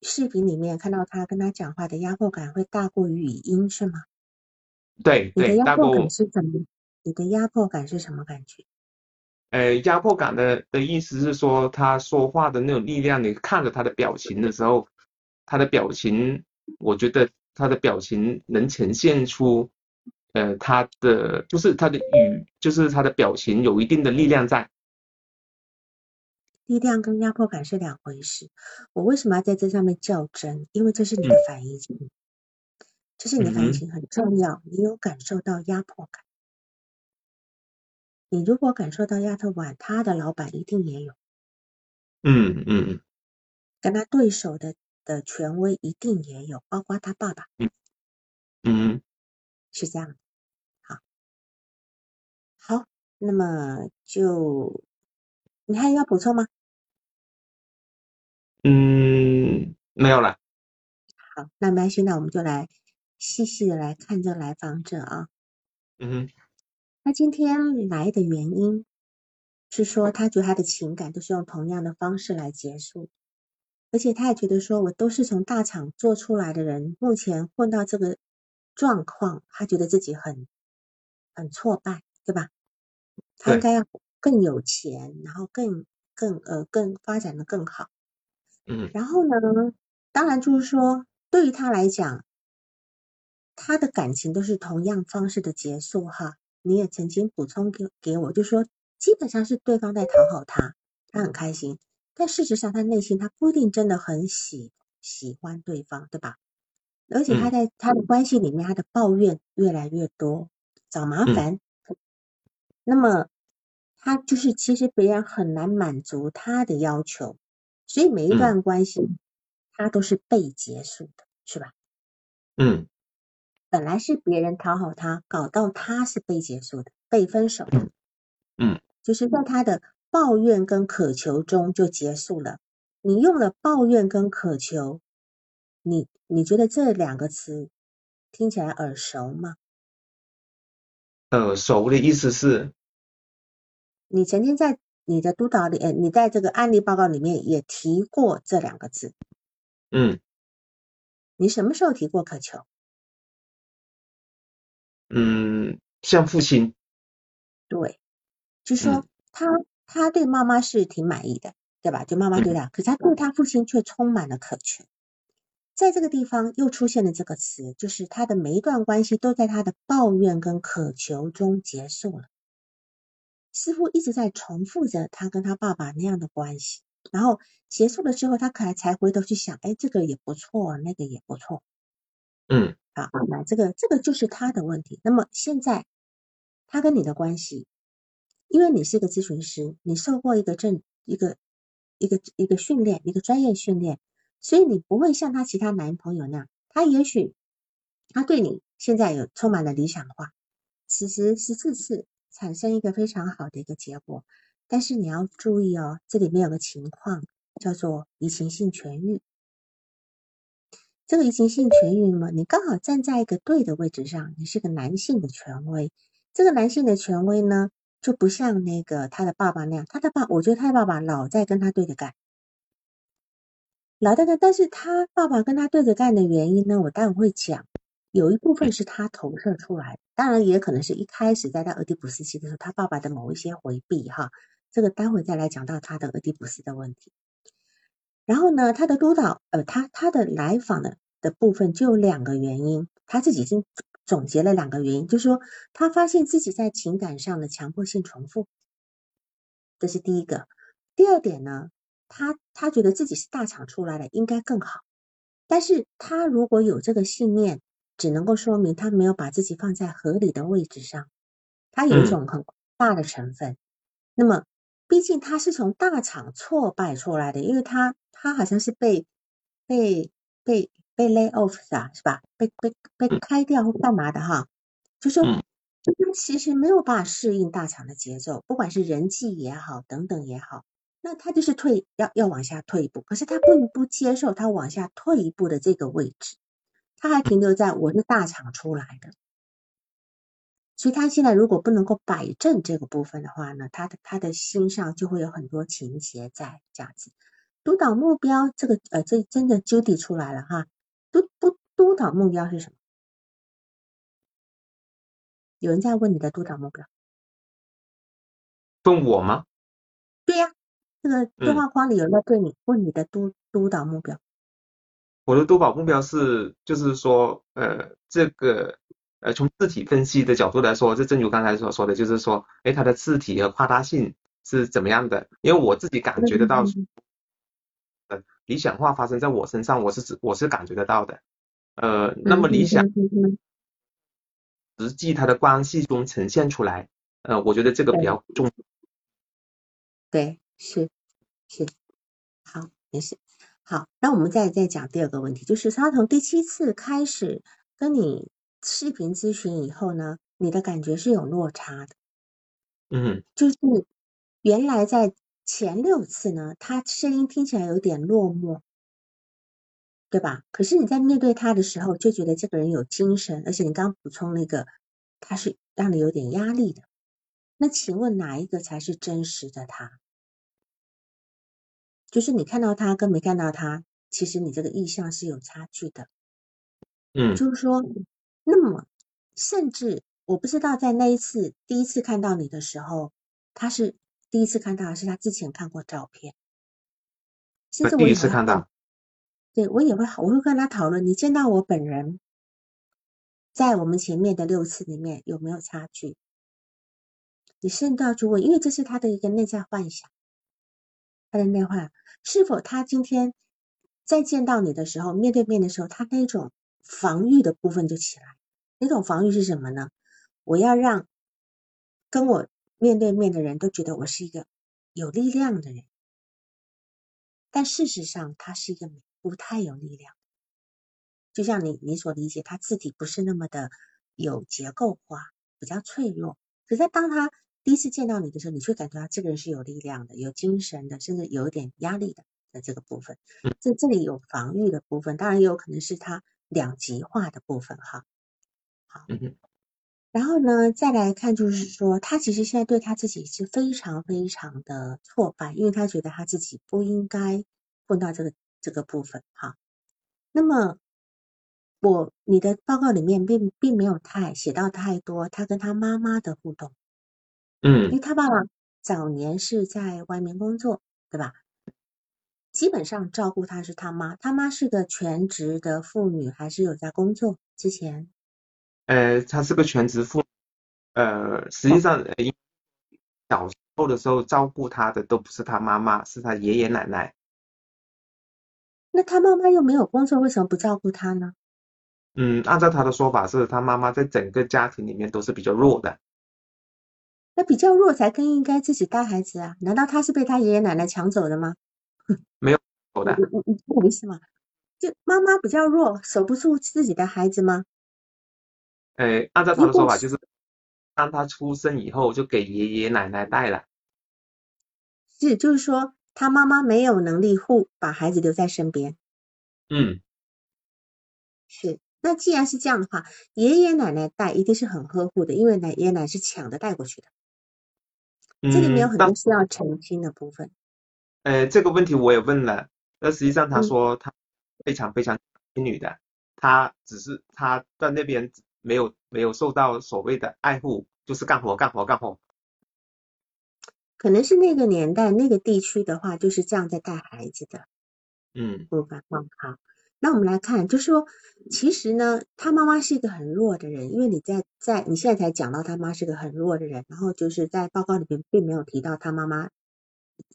S1: 视频里面看到他跟他讲话的压迫感会大过于语音是吗？
S2: 对对，
S1: 你的压迫感是怎么？你的压迫感是什么感觉？
S2: 呃，压迫感的的意思是说，他说话的那种力量，你看着他的表情的时候，他的表情，我觉得。他的表情能呈现出，呃，他的就是他的语，就是他的表情有一定的力量在。
S1: 力量跟压迫感是两回事。我为什么要在这上面较真？因为这是你的反应情，这是你的反应情很重要。你有感受到压迫感，你如果感受到压迫感，他的老板一定也有。
S2: 嗯嗯嗯。
S1: 跟他对手的。的权威一定也有，包括他爸爸。
S2: 嗯嗯，
S1: 是这样。好，那么就你还要补充吗？
S2: 嗯，没有了。
S1: 好，那没关系，那我们就来细细的来看这个来访者啊。
S2: 嗯哼。
S1: 他今天来的原因是说，他觉得他的情感都是用同样的方式来结束。而且他也觉得说，我都是从大厂做出来的人，目前混到这个状况，他觉得自己很很挫败，对吧？他应该要更有钱，然后更更呃更发展的更好。
S2: 嗯。
S1: 然后呢，当然就是说，对于他来讲，他的感情都是同样方式的结束哈。你也曾经补充给给我，就说基本上是对方在讨好他，他很开心。但事实上，他内心他不一定真的很喜喜欢对方，对吧？而且他在他的关系里面，他的抱怨越来越多，找麻烦。那么他就是其实别人很难满足他的要求，所以每一段关系他都是被结束的，是吧？
S2: 嗯。
S1: 本来是别人讨好他，搞到他是被结束的，被分手的。
S2: 嗯。
S1: 就是在他的。抱怨跟渴求中就结束了。你用了抱怨跟渴求，你你觉得这两个词听起来耳熟吗？
S2: 耳熟的意思是，
S1: 你曾经在你的督导里，呃，你在这个案例报告里面也提过这两个字。
S2: 嗯。
S1: 你什么时候提过渴求？
S2: 嗯，像父亲。
S1: 对，就说他。他对妈妈是挺满意的，对吧？就妈妈对他，可是他对他父亲却充满了渴求。在这个地方又出现了这个词，就是他的每一段关系都在他的抱怨跟渴求中结束了，似乎一直在重复着他跟他爸爸那样的关系。然后结束了之后，他可能才回头去想，哎，这个也不错，那个也不错。
S2: 嗯，
S1: 好，那这个这个就是他的问题。那么现在他跟你的关系。因为你是一个咨询师，你受过一个证、一个、一个、一个训练，一个专业训练，所以你不会像他其他男朋友那样，他也许他对你现在有充满了理想化，此时十四次产生一个非常好的一个结果，但是你要注意哦，这里面有个情况叫做移情性痊愈。这个移情性痊愈嘛，你刚好站在一个对的位置上，你是个男性的权威，这个男性的权威呢？就不像那个他的爸爸那样，他的爸，我觉得他的爸爸老在跟他对着干，老在干。但是他爸爸跟他对着干的原因呢，我待会会讲，有一部分是他投射出来，当然也可能是一开始在他俄狄浦斯期的时候，他爸爸的某一些回避哈，这个待会再来讲到他的俄狄浦斯的问题。然后呢，他的督导，呃，他他的来访的的部分就有两个原因，他自己已经。总结了两个原因，就是说他发现自己在情感上的强迫性重复，这是第一个。第二点呢，他他觉得自己是大厂出来的，应该更好。但是他如果有这个信念，只能够说明他没有把自己放在合理的位置上，他有一种很大的成分。那么，毕竟他是从大厂挫败出来的，因为他他好像是被被被。被 lay off 的是吧？被被被开掉或干嘛的哈？就说他其实没有办法适应大厂的节奏，不管是人际也好，等等也好，那他就是退要要往下退一步。可是他并不接受他往下退一步的这个位置，他还停留在我是大厂出来的。所以他现在如果不能够摆正这个部分的话呢，他的他的心上就会有很多情节在这样子。督导目标这个呃，这真的 Judy 出来了哈。督督督导目标是什么？有人在问你的督导目标？
S2: 问我吗？
S1: 这个对话框里有没有对你问你的督督导目标。
S2: 我的督导目标是，就是说，呃，这个，呃，从字体分析的角度来说，这正如刚才所说的，就是说，哎，它的字体和夸大性是怎么样的？因为我自己感觉得到。呃理想化发生在我身上，我是指我是感觉得到的，呃，那么理想实际它的关系中呈现出来，呃，我觉得这个比较重。
S1: 对，是是，好，没事，好，那我们再再讲第二个问题，就是他从第七次开始跟你视频咨询以后呢，你的感觉是有落差的，
S2: 嗯，
S1: 就是原来在。前六次呢，他声音听起来有点落寞，对吧？可是你在面对他的时候，就觉得这个人有精神，而且你刚补充了一个，他是让你有点压力的。那请问哪一个才是真实的他？就是你看到他跟没看到他，其实你这个意向是有差距的。
S2: 嗯
S1: 就是说，那么甚至我不知道在那一次第一次看到你的时候，他是第一次看到，还是他之前看过照片？甚至我
S2: 第一次看到，
S1: 对我也会好，我会跟他讨论，你见到我本人，在我们前面的六次里面有没有差距？你甚至要去问，因为这是他的一个内在幻想，他的内幻是否他今天再见到你的时候，面对面的时候，他那种防御的部分就起来。那种防御是什么呢？我要让跟我面对面的人都觉得我是一个有力量的人，但事实上他是一个不太有力量。就像你你所理解，他字体不是那么的有结构化，比较脆弱。可是当他第一次见到你的时候，你却感觉到这个人是有力量的、有精神的，甚至有一点压力的的这个部分。这这里有防御的部分，当然也有可能是他两极化的部分哈。
S2: 嗯哼，
S1: 然后呢，再来看，就是说，他其实现在对他自己是非常非常的挫败，因为他觉得他自己不应该混到这个这个部分哈。那么，我你的报告里面并并没有太写到太多他跟他妈妈的互动，因为
S2: 嗯
S1: 他爸爸早年是在外面工作，对吧？基本上照顾他是他妈，他妈是个全职的妇女，还是有在工作之前？
S2: 呃，她是个全职妇女，呃，实际上呃因小时候的时候照顾她的都不是她妈妈，是她爷爷奶奶。
S1: 那他妈妈又没有工作，为什么不照顾他呢？
S2: 嗯，按照她的说法是，她妈妈在整个家庭里面都是比较弱的。
S1: 那比较弱才更应该自己带孩子啊？难道他是被他爷爷奶奶抢走的吗？
S2: 没有 的，
S1: 你你你懂我意思吗？就妈妈比较弱，守不住自己的孩子吗？
S2: 哎，按照他的说法就是，当他出生以后就给爷爷奶奶带了。
S1: 是，就是说他妈妈没有能力护把孩子留在身边。
S2: 嗯
S1: 是，那既然是这样的话，爷爷奶奶带一定是很呵护的，因为奶爷爷奶奶是抢着带过去的。这里面有很多需要澄清的部分。
S2: 呃这个问题我也问了，那实际上她
S1: 嗯
S2: 说他非常非常女的，他只是他在那边没有没有受到所谓的爱护，就是干活干活干活。
S1: 可能是那个年代那个地区的话，就是这样在带孩子的。
S2: 嗯
S1: 部分。嗯，好，那我们来看，就是说，其实呢，他妈妈是一个很弱的人，因为你在在你现在才讲到他妈是个很弱的人，然后就是在报告里面并没有提到他妈妈，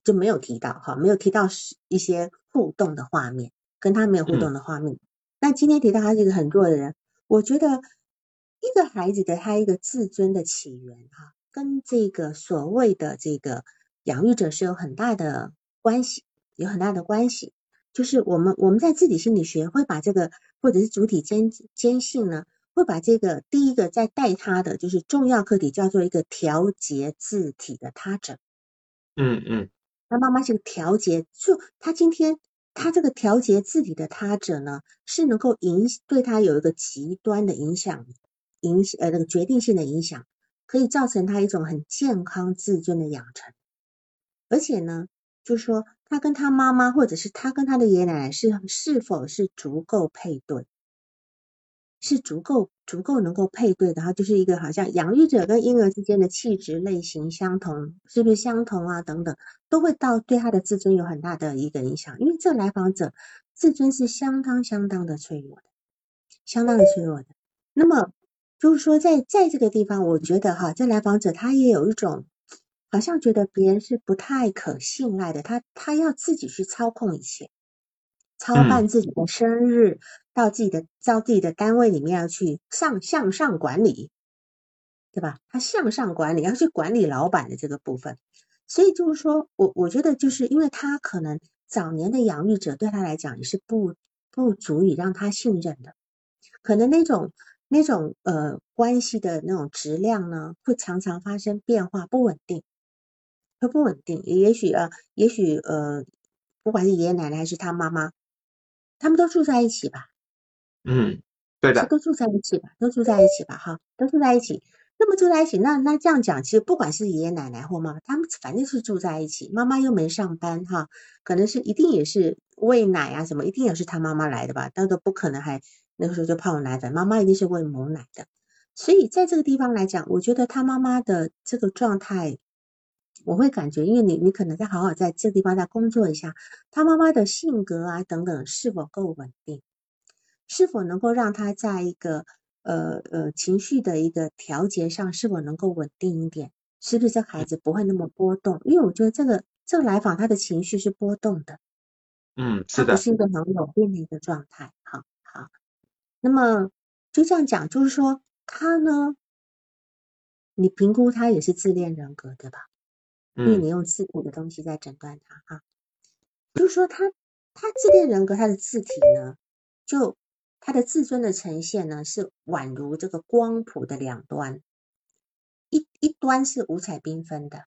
S1: 就没有提到哈，没有提到是一些互动的画面，跟他没有互动的画面。那今天提到他是一个很弱的人，我觉得一个孩子的他一个自尊的起源哈，跟这个所谓的这个养育者是有很大的关系，有很大的关系。就是我们我们在自己心理学会把这个或者是主体坚坚信呢，会把这个第一个在带他的就是重要课题叫做一个调节自体的他者。
S2: 嗯嗯
S1: 那妈妈是个调节，就他今天他这个调节自体的他者呢，是能够影对他有一个极端的影响，影呃那个决定性的影响，可以造成他一种很健康自尊的养成，而且呢。就是说，他跟他妈妈，或者是他跟他的爷爷奶奶是是否是足够配对，是足够足够能够配对的，然后就是一个好像养育者跟婴儿之间的气质类型相同，是不是相同啊？等等，都会到对他的自尊有很大的一个影响。因为这来访者自尊是相当相当的脆弱的，相当的脆弱的。那么就是说，在在这个地方，我觉得哈，这来访者他也有一种。好像觉得别人是不太可信赖的，他他要自己去操控一切，操办自己的生日，到自己的到自己的单位里面要去上向上管理，对吧？他向上管理，要去管理老板的这个部分，所以就是说我我觉得就是因为他可能早年的养育者对他来讲也是不不足以让他信任的，可能那种。那种呃关系的那种质量呢，会常常发生变化，不稳定。会不稳定，也许啊，也许呃，不管是爷爷奶奶还是他妈妈，他们都住在一起吧？
S2: 嗯，对的，
S1: 都住在一起吧，都住在一起吧，哈，都住在一起。那么住在一起，那那这样讲，其实不管是爷爷奶奶或妈妈，他们反正是住在一起，妈妈又没上班哈，可能是一定也是喂奶啊什么，一定也是他妈妈来的吧，那都不可能还那个时候就泡奶粉，妈妈一定是喂母奶的。所以在这个地方来讲，我觉得他妈妈的这个状态，我会感觉，因为你你可能再好好在这个地方再工作一下，他妈妈的性格啊等等是否够稳定，是否能够让他在一个。呃呃，情绪的一个调节上是否能够稳定一点？是不是这孩子不会那么波动？因为我觉得这个这个来访他的情绪是波动的，
S2: 嗯，是的，
S1: 不是一个很稳定的一个状态。好，好，那么就这样讲，就是说他呢，你评估他也是自恋人格，对吧？因为你用字体的东西在诊断他哈，就是说他他自恋人格他的字体呢，就。他的自尊的呈现呢，是宛如这个光谱的两端，一一端是五彩缤纷的，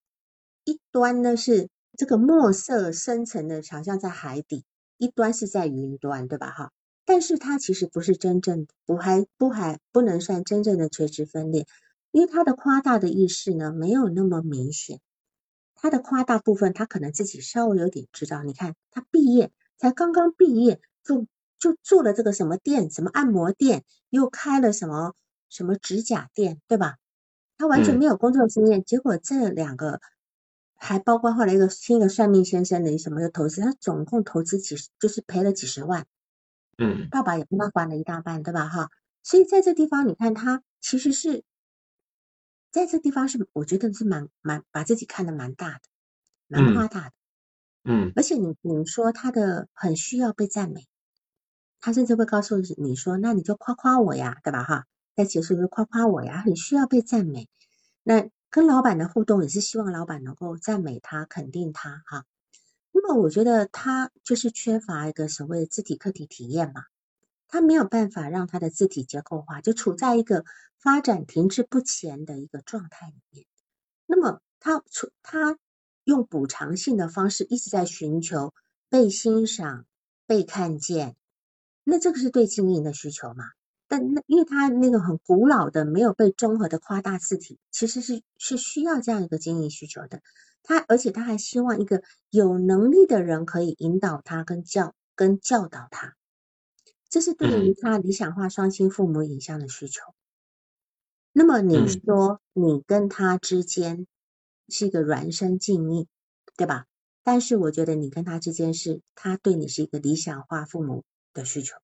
S1: 一端呢是这个墨色深沉的，好像在海底；一端是在云端，对吧？哈，但是它其实不是真正的，不还不还不能算真正的垂直分裂，因为它的夸大的意识呢没有那么明显，它的夸大部分他可能自己稍微有点知道。你看他毕业才刚刚毕业就。就做了这个什么店，什么按摩店，又开了什么什么指甲店，对吧？他完全没有工作经验，结果这两个还包括后来一个新的算命先生的什么的投资，他总共投资几十，就是赔了几十万。
S2: 嗯，
S1: 爸爸也帮他还了一大半，对吧？哈，所以在这地方，你看他其实是在这地方是，我觉得是蛮蛮把自己看得蛮大的，蛮夸大的。
S2: 嗯，
S1: 而且你你说他的很需要被赞美。他甚至会告诉你说：“那你就夸夸我呀，对吧？哈，在结束时夸夸我呀，很需要被赞美。那跟老板的互动也是希望老板能够赞美他、肯定他，哈。那么我觉得他就是缺乏一个所谓的字体客体体验嘛，他没有办法让他的字体结构化，就处在一个发展停滞不前的一个状态里面。那么他处他用补偿性的方式一直在寻求被欣赏、被看见。”那这个是对经营的需求嘛？但那因为他那个很古老的没有被综合的夸大字体，其实是是需要这样一个经营需求的。他而且他还希望一个有能力的人可以引导他跟教跟教导他，这是对于他理想化双亲父母影像的需求。那么你说你跟他之间是一个孪生敬意，对吧？但是我觉得你跟他之间是他对你是一个理想化父母。的需求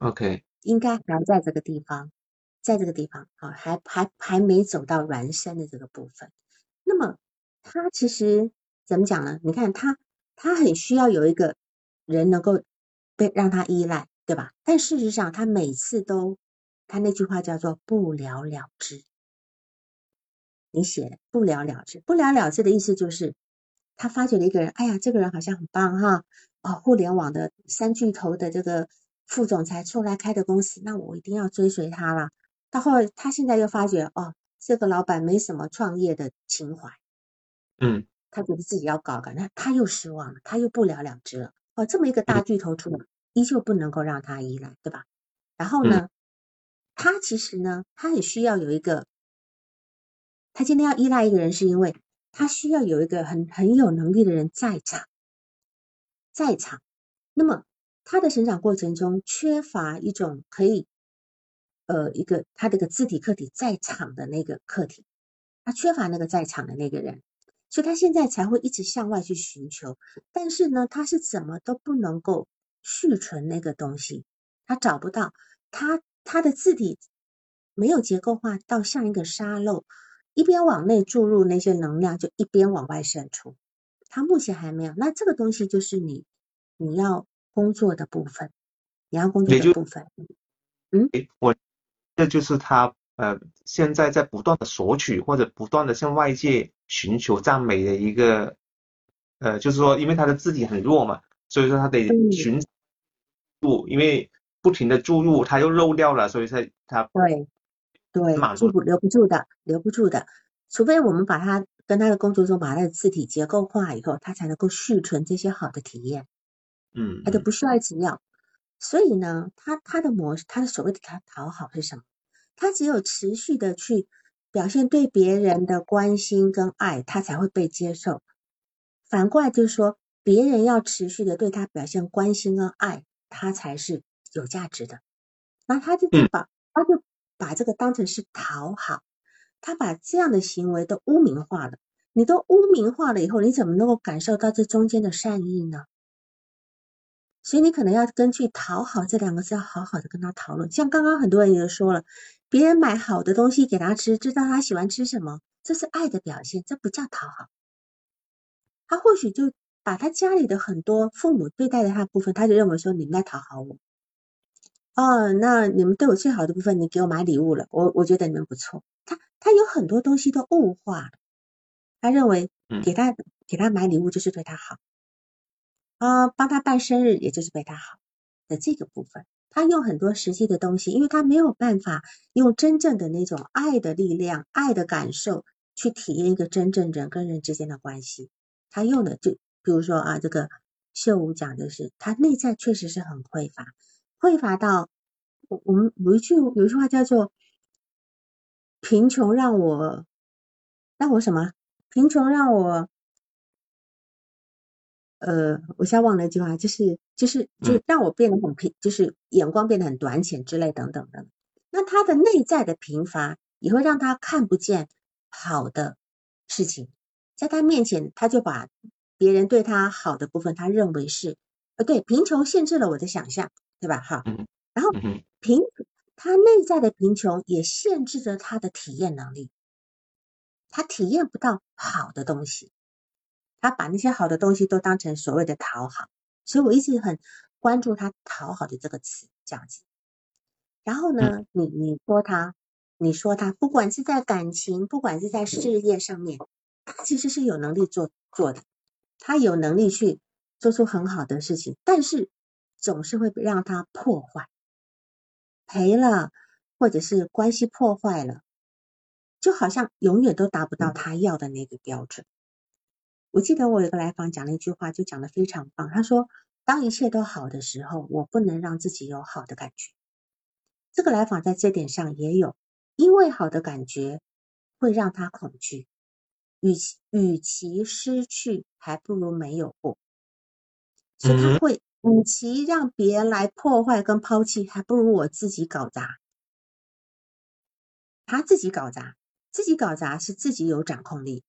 S2: ，OK，
S1: 应该还在这个地方，在这个地方啊，还还还没走到孪生的这个部分。那么他其实怎么讲呢？你看他，他很需要有一个人能够被让他依赖，对吧？但事实上，他每次都，他那句话叫做不了了之。你写的不了了之，不了了之的意思就是，他发觉了一个人，哎呀，这个人好像很棒哈。哦，互联网的三巨头的这个副总裁出来开的公司，那我一定要追随他了。到后来，他现在又发觉，哦，这个老板没什么创业的情怀，
S2: 嗯，
S1: 他觉得自己要搞搞，那他又失望了，他又不了了之了。哦，这么一个大巨头出来，依旧不能够让他依赖，对吧？然后呢，他其实呢，他很需要有一个，他今天要依赖一个人，是因为他需要有一个很很有能力的人在场。在场，那么他的成长过程中缺乏一种可以，呃，一个他这个字体客体在场的那个客体，他缺乏那个在场的那个人，所以他现在才会一直向外去寻求。但是呢，他是怎么都不能够续存那个东西，他找不到，他他的字体没有结构化到像一个沙漏，一边往内注入那些能量，就一边往外渗出。它目前还没有，那这个东西就是你你要工作的部分，你要工作的部分。嗯，
S2: 我这就是他呃现在在不断的索取或者不断的向外界寻求赞美的一个呃，就是说因为他的字体很弱嘛，所以说他得寻不，因为不停的注入他又漏掉了，所以他他
S1: 对对，注不留不住的，留不住的，除非我们把它。跟他的工作中把他的字体结构化以后，他才能够续存这些好的体验。
S2: 嗯，
S1: 他就不需要一直要。所以呢，他他的模式，他的所谓的他讨好是什么？他只有持续的去表现对别人的关心跟爱，他才会被接受。反过来就是说，别人要持续的对他表现关心跟爱，他才是有价值的。那他就把他就把这个当成是讨好，他把这样的行为都污名化了。你都污名化了以后，你怎么能够感受到这中间的善意呢？所以你可能要根据“讨好”这两个字，要好好的跟他讨论。像刚刚很多人也说了，别人买好的东西给他吃，知道他喜欢吃什么，这是爱的表现，这不叫讨好。他或许就把他家里的很多父母对待的他部分，他就认为说你们在讨好我。哦，那你们对我最好的部分，你给我买礼物了，我我觉得你们不错。他他有很多东西都物化了。他认为给他给他买礼物就是对他好，啊，帮他办生日也就是对他好的这个部分，他用很多实际的东西，因为他没有办法用真正的那种爱的力量、爱的感受去体验一个真正人跟人之间的关系。他用的就比如说啊，这个秀武讲的是他内在确实是很匮乏，匮乏到我我们有一句有一句话叫做贫穷让我让我什么？贫穷让我，呃，我现在忘了一句话，就是就是就让我变得很贫，就是眼光变得很短浅之类等等的。那他的内在的贫乏也会让他看不见好的事情，在他面前，他就把别人对他好的部分，他认为是呃对，贫穷限制了我的想象，对吧？哈，然后贫他内在的贫穷也限制着他的体验能力。他体验不到好的东西，他把那些好的东西都当成所谓的讨好，所以我一直很关注他“讨好”的这个词这样子。然后呢，你你说他，你说他，不管是在感情，不管是在事业上面，他其实是有能力做做的，他有能力去做出很好的事情，但是总是会让他破坏，赔了，或者是关系破坏了。就好像永远都达不到他要的那个标准。我记得我有个来访讲了一句话，就讲的非常棒。他说：“当一切都好的时候，我不能让自己有好的感觉。”这个来访在这点上也有，因为好的感觉会让他恐惧，与其与其失去，还不如没有过。所以他会，与其让别人来破坏跟抛弃，还不如我自己搞砸。他自己搞砸。自己搞砸是自己有掌控力，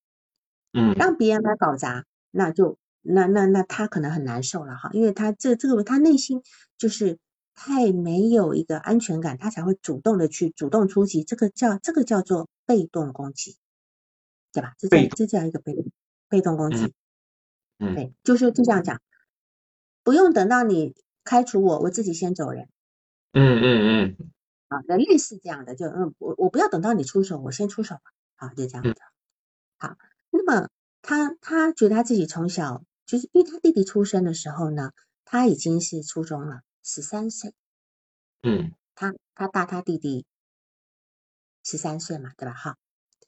S2: 嗯，
S1: 让别人来搞砸，那就那那那他可能很难受了哈，因为他这这个他内心就是太没有一个安全感，他才会主动的去主动出击，这个叫这个叫做被动攻击，对吧？这叫这叫一个被被动攻击，
S2: 嗯，
S1: 对，就是就这样讲，不用等到你开除我，我自己先走人，
S2: 嗯嗯嗯。
S1: 啊，那类似这样的，就嗯，我我不要等到你出手，我先出手吧，好，就这样子。好，那么他他觉得他自己从小就是因为他弟弟出生的时候呢，他已经是初中了，十三岁。
S2: 嗯。
S1: 他他大他弟弟十三岁嘛，对吧？哈。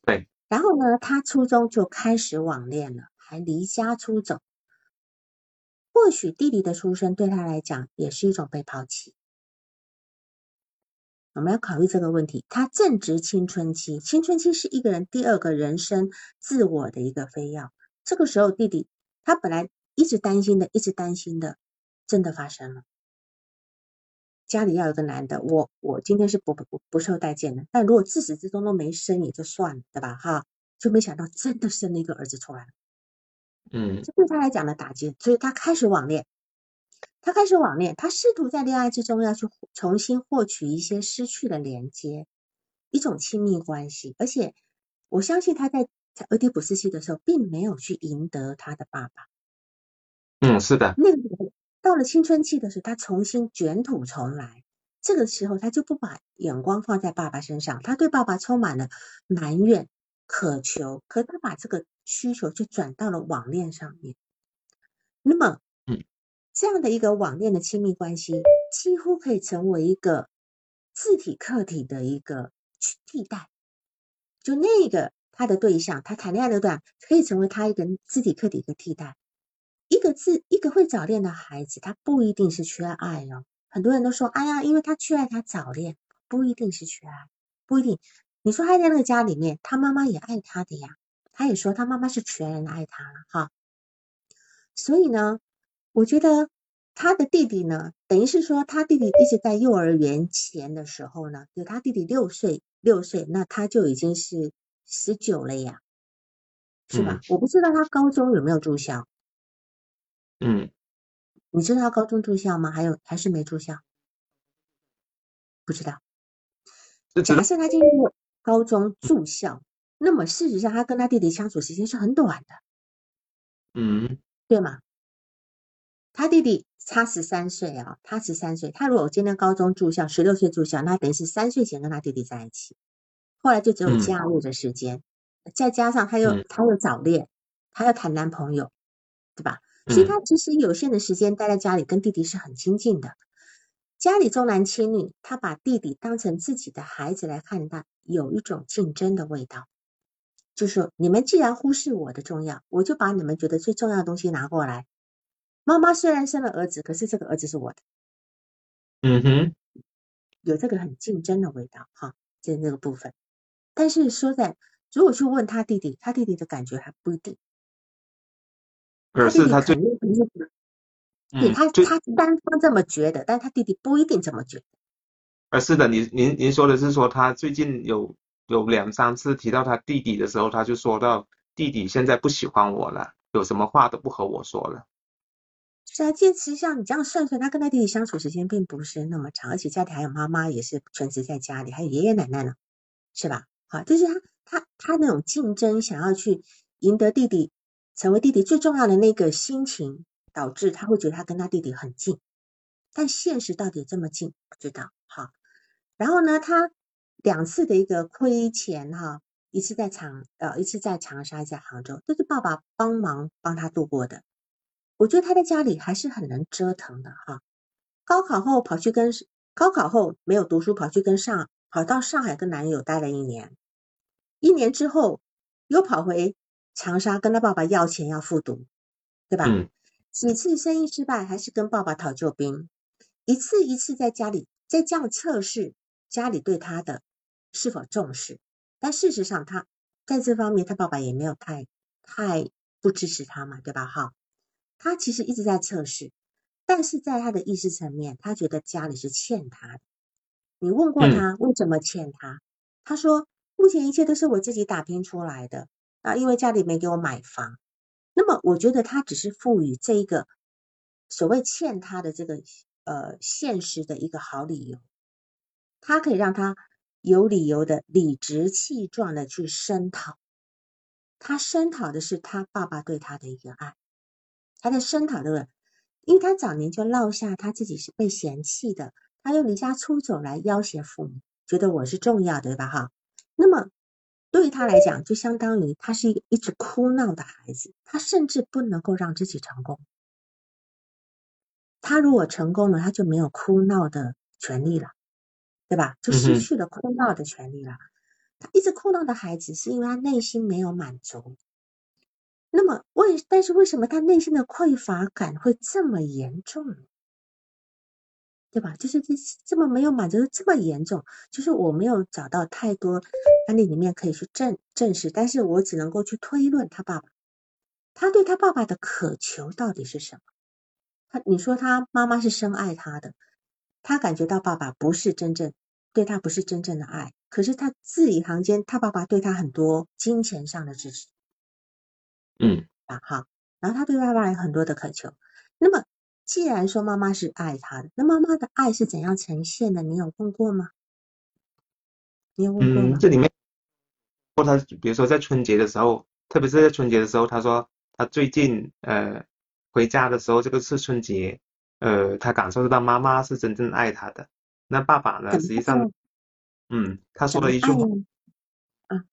S2: 对。
S1: 然后呢，他初中就开始网恋了，还离家出走。或许弟弟的出生对他来讲也是一种被抛弃。我们要考虑这个问题。他正值青春期，青春期是一个人第二个人生自我的一个飞跃。这个时候，弟弟他本来一直担心的，一直担心的，真的发生了。家里要有个男的，我我今天是不不不不受待见的。但如果自始至终都没生也就算了，对吧？哈，就没想到真的生了一个儿子出来了。
S2: 嗯，
S1: 这对他来讲的打击，所以他开始网恋。他开始网恋，他试图在恋爱之中要去重新获取一些失去的连接，一种亲密关系。而且我相信他在在俄狄浦斯期的时候，并没有去赢得他的爸爸。
S2: 嗯，是的。
S1: 那个到了青春期的时候，他重新卷土重来。这个时候，他就不把眼光放在爸爸身上，他对爸爸充满了埋怨、渴求，可他把这个需求就转到了网恋上面。那么，
S2: 嗯。
S1: 这样的一个网恋的亲密关系，几乎可以成为一个自体客体的一个替代。就那个他的对象，他谈恋爱的对象，可以成为他一个自体客体的替代。一个自一个会早恋的孩子，他不一定是缺爱哦。很多人都说，哎呀，因为他缺爱，他早恋，不一定是缺爱，不一定。你说他在那个家里面，他妈妈也爱他的呀，他也说他妈妈是全然的爱他了哈。所以呢，我觉得他的弟弟呢，等于是说他弟弟一直在幼儿园前的时候呢，就他弟弟六岁六岁，那他就已经是十九了呀，是吧？我不知道他高中有没有住校。
S2: 嗯，
S1: 你知道他高中住校吗？还有还是没住校？不知道。假设他进入高中住校，那么事实上他跟他弟弟相处时间是很短的。
S2: 嗯。
S1: 对吗？他弟弟差十三岁啊，他十三岁。他如果今天高中住校，十六岁住校，那等于是三岁前跟他弟弟在一起，后来就只有假日的时间，再加上他又他又早恋，他又谈男朋友，对吧？所以他其实有限的时间待在家里，跟弟弟是很亲近的。家里重男轻女，他把弟弟当成自己的孩子来看待，有一种竞争的味道。就是说，你们既然忽视我的重要，我就把你们觉得最重要的东西拿过来。妈妈虽然生了儿子，可是这个儿子是我的。
S2: 嗯哼，
S1: 有这个很竞争的味道哈，在那个部分。但是说在，如果去问他弟弟，他弟弟的感觉还不一定。
S2: 可是他最，
S1: 对他他单方这么觉得，但他弟弟不一定这么觉得。
S2: 呃，是的，您您您说的是说他最近有。有两三次提到他弟弟的时候，他就说到弟弟现在不喜欢我了，有什么话都不和我说了。
S1: 是啊，其实像你这样算算，他跟他弟弟相处时间并不是那么长，而且家里还有妈妈也是全职在家里，还有爷爷奶奶呢，是吧？好，就是他他他那种竞争，想要去赢得弟弟，成为弟弟最重要的那个心情，导致他会觉得他跟他弟弟很近，但现实到底这么近不知道。好，然后呢，他。两次的一个亏钱哈，一次在长呃，一次在长沙，在杭州，都是爸爸帮忙帮他度过的。我觉得他在家里还是很能折腾的哈。高考后跑去跟高考后没有读书，跑去跟上跑到上海跟男友待了一年，一年之后又跑回长沙跟他爸爸要钱要复读，对吧？
S2: 嗯。
S1: 几次生意失败，还是跟爸爸讨救兵，一次一次在家里在这样测试家里对他的。是否重视？但事实上，他在这方面，他爸爸也没有太太不支持他嘛，对吧？哈，他其实一直在测试，但是在他的意识层面，他觉得家里是欠他的。你问过他为什么欠他？他说，目前一切都是我自己打拼出来的啊，因为家里没给我买房。那么，我觉得他只是赋予这一个所谓欠他的这个呃现实的一个好理由，他可以让他。有理由的、理直气壮的去声讨，他声讨的是他爸爸对他的一个爱，他在声讨的，因为他早年就落下他自己是被嫌弃的，他又离家出走来要挟父母，觉得我是重要的，对吧？哈，那么对于他来讲，就相当于他是一个一直哭闹的孩子，他甚至不能够让自己成功，他如果成功了，他就没有哭闹的权利了。对吧？就失去了哭闹的权利了。他一直哭闹的孩子，是因为他内心没有满足。那么为，但是为什么他内心的匮乏感会这么严重？对吧？就是这这么没有满足，这么严重。就是我没有找到太多案例里面可以去证证实，但是我只能够去推论他爸爸，他对他爸爸的渴求到底是什么？他你说他妈妈是深爱他的，他感觉到爸爸不是真正。对他不是真正的爱，可是他字里行间，他爸爸对他很多金钱上的支持，
S2: 嗯，
S1: 啊哈，然后他对爸爸有很多的渴求。那么，既然说妈妈是爱他的，那妈妈的爱是怎样呈现的？你有问过吗？你有问过吗？
S2: 这里面，或他比如说在春节的时候，特别是在春节的时候，他说他最近呃回家的时候，这个是春节，呃，他感受得到妈妈是真正爱他的。那爸爸呢？实际上，嗯，他说了一句话，
S1: 啊，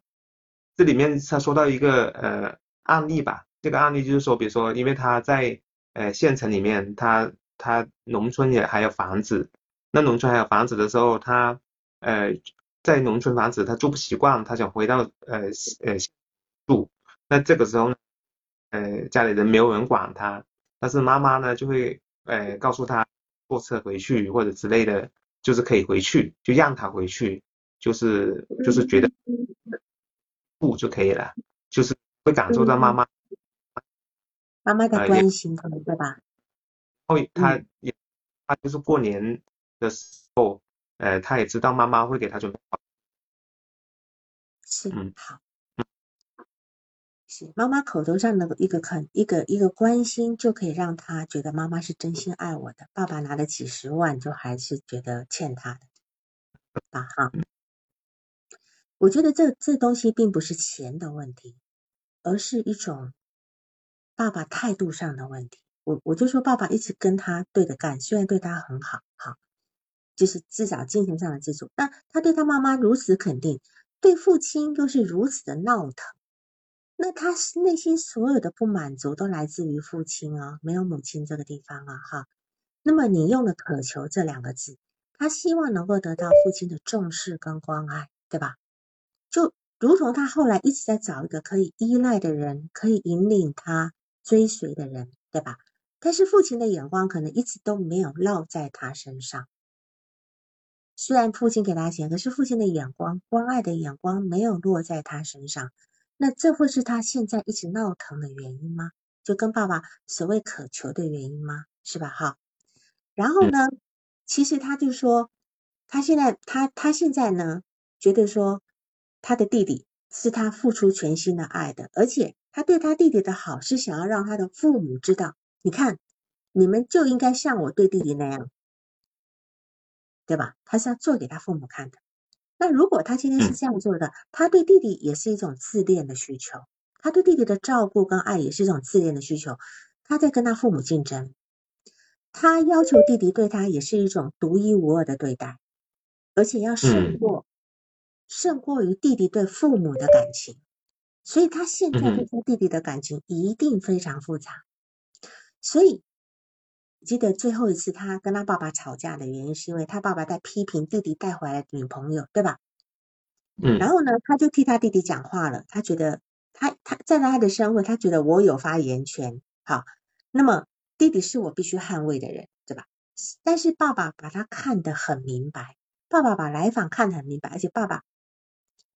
S2: 这里面他说到一个呃案例吧。这个案例就是说，比如说，因为他在呃县城里面，他他农村也还有房子，那农村还有房子的时候，他呃在农村房子他住不习惯，他想回到呃呃住。那这个时候呢，呃家里人没有人管他，但是妈妈呢就会呃告诉他坐车回去或者之类的。就是可以回去，就让他回去。就是就是觉得不就可以了，就是会感受到妈妈
S1: 妈妈的关心，可能对吧？
S2: 后，他也他就是过年的时候，呃，他也知道妈妈会给他准备好。
S1: 是，好。是妈妈口头上的一个肯一个一个关心，就可以让他觉得妈妈是真心爱我的。爸爸拿了几十万，就还是觉得欠他的，吧？哈。我觉得这这东西并不是钱的问题，而是一种爸爸态度上的问题。我我就说爸爸一直跟他对着干，虽然对他很好，好，就是至少精神上的支柱。那他对他妈妈如此肯定，对父亲又是如此的闹腾。那他内心所有的不满足都来自于父亲啊，没有母亲这个地方啊，哈。那么你用了渴求这两个字，他希望能够得到父亲的重视跟关爱，对吧？就如同他后来一直在找一个可以依赖的人，可以引领他追随的人，对吧？但是父亲的眼光可能一直都没有落在他身上。虽然父亲给他钱，可是父亲的眼光、关爱的眼光没有落在他身上。那这会是他现在一直闹腾的原因吗？就跟爸爸所谓渴求的原因吗？是吧？哈。然后呢，其实他就说，他现在他他现在呢，觉得说他的弟弟是他付出全心的爱的，而且他对他弟弟的好是想要让他的父母知道，你看你们就应该像我对弟弟那样，对吧？他是要做给他父母看的。那如果他今天是这样做的，他对弟弟也是一种自恋的需求，他对弟弟的照顾跟爱也是一种自恋的需求，他在跟他父母竞争，他要求弟弟对他也是一种独一无二的对待，而且要胜过胜过于弟弟对父母的感情，所以他现在对弟弟的感情一定非常复杂，所以。记得最后一次他跟他爸爸吵架的原因，是因为他爸爸在批评弟弟带回来的女朋友，对吧？
S2: 嗯。
S1: 然后呢，他就替他弟弟讲话了。他觉得他他站在他的身位，他觉得我有发言权。好，那么弟弟是我必须捍卫的人，对吧？但是爸爸把他看得很明白，爸爸把来访看得很明白，而且爸爸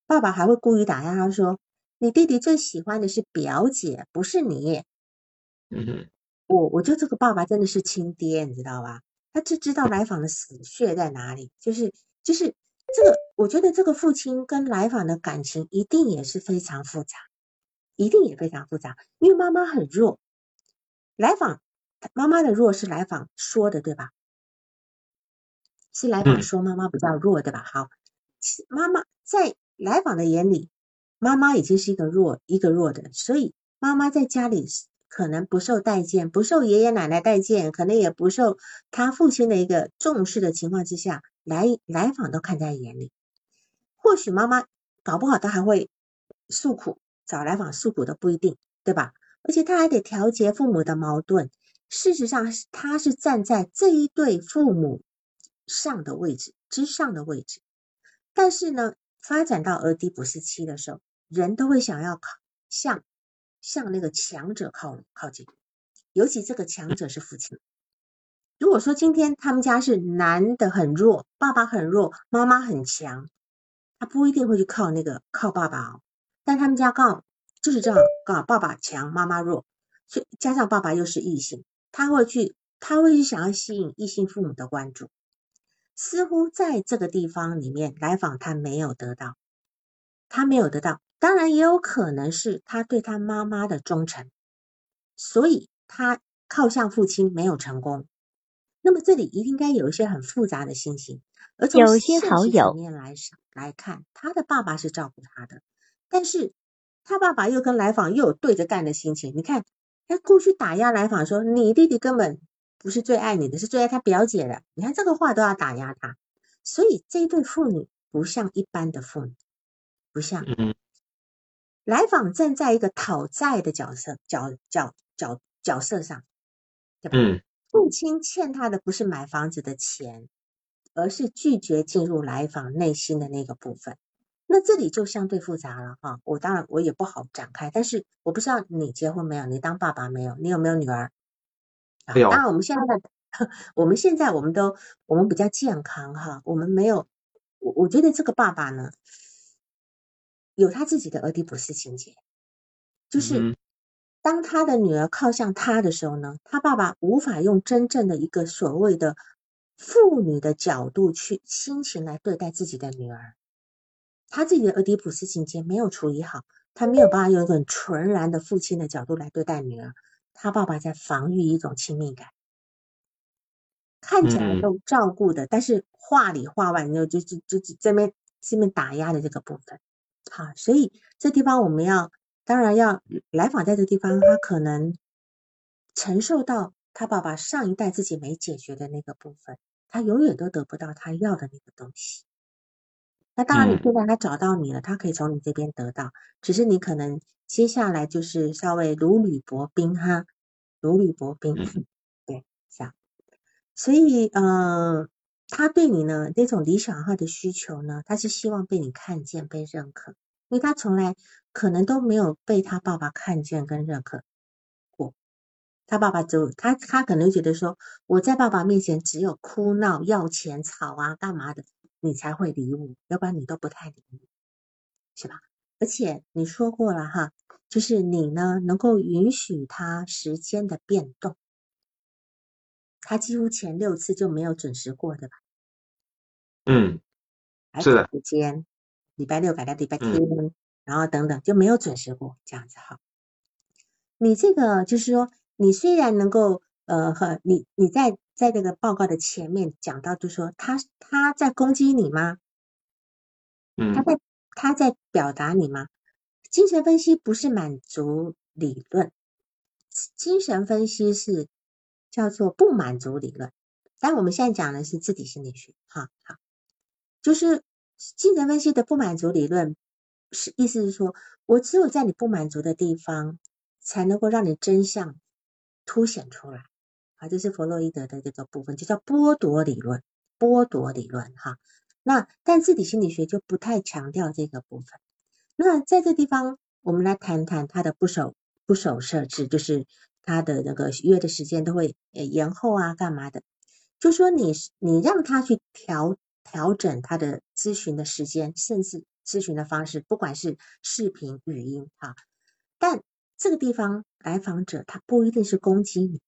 S1: 爸爸还会故意打压他说：“你弟弟最喜欢的是表姐，不是你。”
S2: 嗯哼。
S1: 我我觉得这个爸爸真的是亲爹，你知道吧？他就知道来访的死穴在哪里，就是就是这个，我觉得这个父亲跟来访的感情一定也是非常复杂，一定也非常复杂，因为妈妈很弱，来访妈妈的弱是来访说的，对吧？是来访说妈妈比较弱，对吧？好，妈妈在来访的眼里，妈妈已经是一个弱一个弱的，所以妈妈在家里。可能不受待见，不受爷爷奶奶待见，可能也不受他父亲的一个重视的情况之下，来来访都看在眼里。或许妈妈搞不好他还会诉苦，找来访诉苦都不一定，对吧？而且他还得调节父母的矛盾。事实上，他是站在这一对父母上的位置之上的位置。但是呢，发展到儿嫡不是妻的时候，人都会想要考向。向那个强者靠靠近，尤其这个强者是父亲。如果说今天他们家是男的很弱，爸爸很弱，妈妈很强，他不一定会去靠那个靠爸爸哦。但他们家刚好就是这样，刚好爸爸强，妈妈弱，所以加上爸爸又是异性，他会去他会去想要吸引异性父母的关注。似乎在这个地方里面来访，他没有得到，他没有得到。当然也有可能是他对他妈妈的忠诚，所以他靠向父亲没有成功。那么这里一定该有一些很复杂的心情，而从现实层面来来看，他的爸爸是照顾他的，但是他爸爸又跟来访又有对着干的心情。你看，他过去打压来访说你弟弟根本不是最爱你的，是最爱他表姐的。你看这个话都要打压他，所以这一对父女不像一般的父女，不像。来访站在一个讨债的角色角角角角色上，对吧？
S2: 嗯。
S1: 父亲欠他的不是买房子的钱，而是拒绝进入来访内心的那个部分。那这里就相对复杂了哈。我当然我也不好展开，但是我不知道你结婚没有，你当爸爸没有，你有没有女儿？
S2: 没有。
S1: 当然我们现在 我们现在我们都我们比较健康哈，我们没有我我觉得这个爸爸呢，有他自己的俄狄浦斯情节，就是当他的女儿靠向他的时候呢，他爸爸无法用真正的一个所谓的妇女的角度去心情来对待自己的女儿，他自己的俄狄浦斯情节没有处理好，他没有办法用一种纯然的父亲的角度来对待女儿，他爸爸在防御一种亲密感。看起来都照顾的，但是话里话外，就就就就这边这边打压的这个部分，好，所以这地方我们要当然要来访在这地方，他可能承受到他爸爸上一代自己没解决的那个部分，他永远都得不到他要的那个东西。那当然，你现在他找到你了，他可以从你这边得到，只是你可能接下来就是稍微如履薄冰哈，如履薄冰。所以，呃，他对你呢那种理想化的需求呢，他是希望被你看见、被认可，因为他从来可能都没有被他爸爸看见跟认可过。他爸爸就他他可能觉得说，我在爸爸面前只有哭闹、要钱、吵啊、干嘛的，你才会理我，要不然你都不太理我，是吧？而且你说过了哈，就是你呢能够允许他时间的变动。他几乎前六次就没有准时过的吧？
S2: 嗯，还是的。
S1: 时间，礼拜六改到礼拜天，然后等等就没有准时过，这样子哈。你这个就是说，你虽然能够呃和你你在在这个报告的前面讲到，就说他他在攻击你吗？
S2: 嗯。
S1: 他在他在表达你吗？精神分析不是满足理论，精神分析是。叫做不满足理论，但我们现在讲的是自体心理学，哈好，就是精神分析的不满足理论，是意思是说，我只有在你不满足的地方，才能够让你真相凸显出来，啊，这是弗洛伊德的这个部分，就叫剥夺理论，剥夺理论，哈，那但自体心理学就不太强调这个部分，那在这地方，我们来谈谈他的不守不守设置，就是。他的那个约的时间都会呃延后啊，干嘛的？就说你你让他去调调整他的咨询的时间，甚至咨询的方式，不管是视频、语音哈。但这个地方来访者他不一定是攻击你，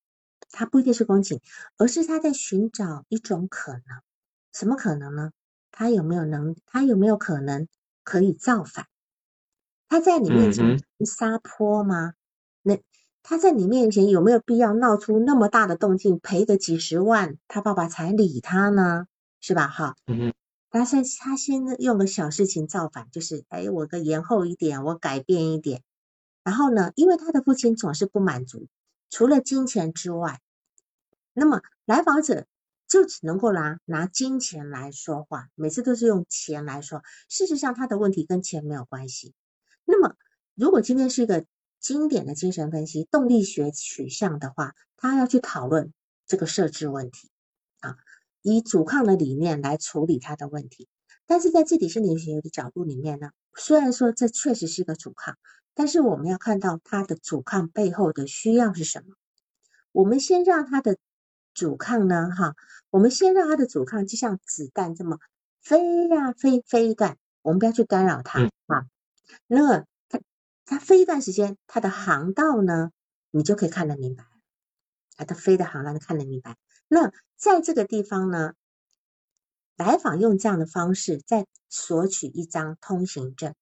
S1: 他不一定是攻击，而是他在寻找一种可能。什么可能呢？他有没有能？他有没有可能可以造反？他在你面前撒泼吗？那？他在你面前有没有必要闹出那么大的动静，赔个几十万，他爸爸才理他呢？是吧？哈，
S2: 嗯
S1: 他先他先用个小事情造反，就是哎，我个延后一点，我改变一点。然后呢，因为他的父亲总是不满足，除了金钱之外，那么来访者就只能够拿拿金钱来说话，每次都是用钱来说。事实上，他的问题跟钱没有关系。那么，如果今天是一个。经典的精神分析动力学取向的话，他要去讨论这个设置问题啊，以阻抗的理念来处理他的问题。但是在自体心理学的角度里面呢，虽然说这确实是个阻抗，但是我们要看到他的阻抗背后的需要是什么。我们先让他的阻抗呢，哈，我们先让他的阻抗就像子弹这么飞呀飞飞一段，我们不要去干扰他啊，那。它飞一段时间，它的航道呢，你就可以看得明白。啊，它飞的航道，你看得明白。那在这个地方呢，来访用这样的方式在索取一张通行证，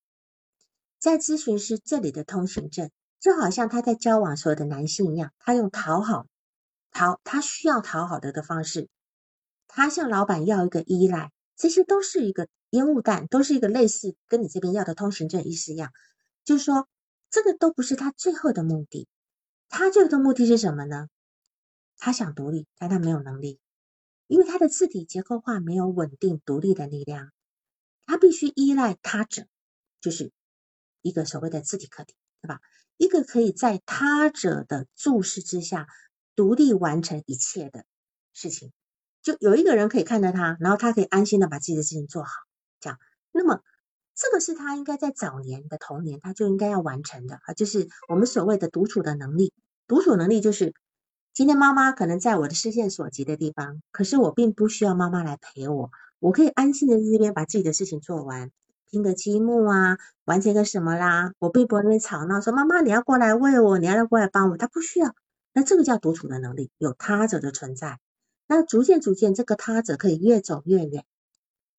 S1: 在咨询师这里的通行证，就好像他在交往所有的男性一样，他用讨好、讨他需要讨好的的方式，他向老板要一个依赖，这些都是一个烟雾弹，都是一个类似跟你这边要的通行证意思一样，就是说。这个都不是他最后的目的，他最后的目的是什么呢？他想独立，但他没有能力，因为他的字体结构化没有稳定独立的力量，他必须依赖他者，就是一个所谓的字体客体，对吧？一个可以在他者的注视之下独立完成一切的事情，就有一个人可以看着他，然后他可以安心的把自己的事情做好，这样，那么。这个是他应该在早年的童年他就应该要完成的啊，就是我们所谓的独处的能力。独处能力就是今天妈妈可能在我的视线所及的地方，可是我并不需要妈妈来陪我，我可以安心的在这边把自己的事情做完，拼个积木啊，完成个什么啦。我并不会那边吵闹，说妈妈你要过来喂我，你要过来帮我，他不需要。那这个叫独处的能力，有他者的存在。那逐渐逐渐，这个他者可以越走越远，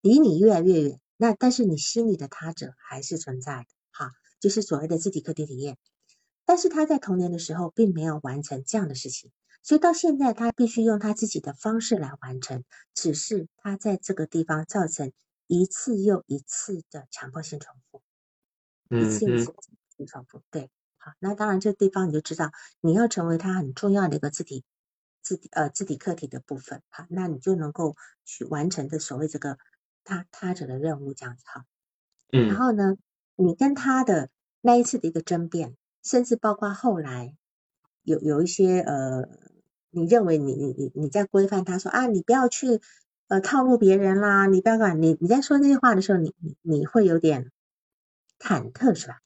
S1: 离你越来越远。那但是你心里的他者还是存在的，哈，就是所谓的自体课题体验。但是他在童年的时候并没有完成这样的事情。所以到现在，他必须用他自己的方式来完成，只是他在这个地方造成一次又一次的强迫性重复，一次又一次重复。对，好，那当然这个地方你就知道，你要成为他很重要的一个字体字呃字体课题的部分，好，那你就能够去完成的所谓这个他他者的任务这样子哈。
S2: 嗯。
S1: 然后呢，你跟他的那一次的一个争辩，甚至包括后来有有一些呃。你认为你你你你在规范他说啊，你不要去呃套路别人啦，你不要管你你在说那些话的时候，你你你会有点忐忑是吧？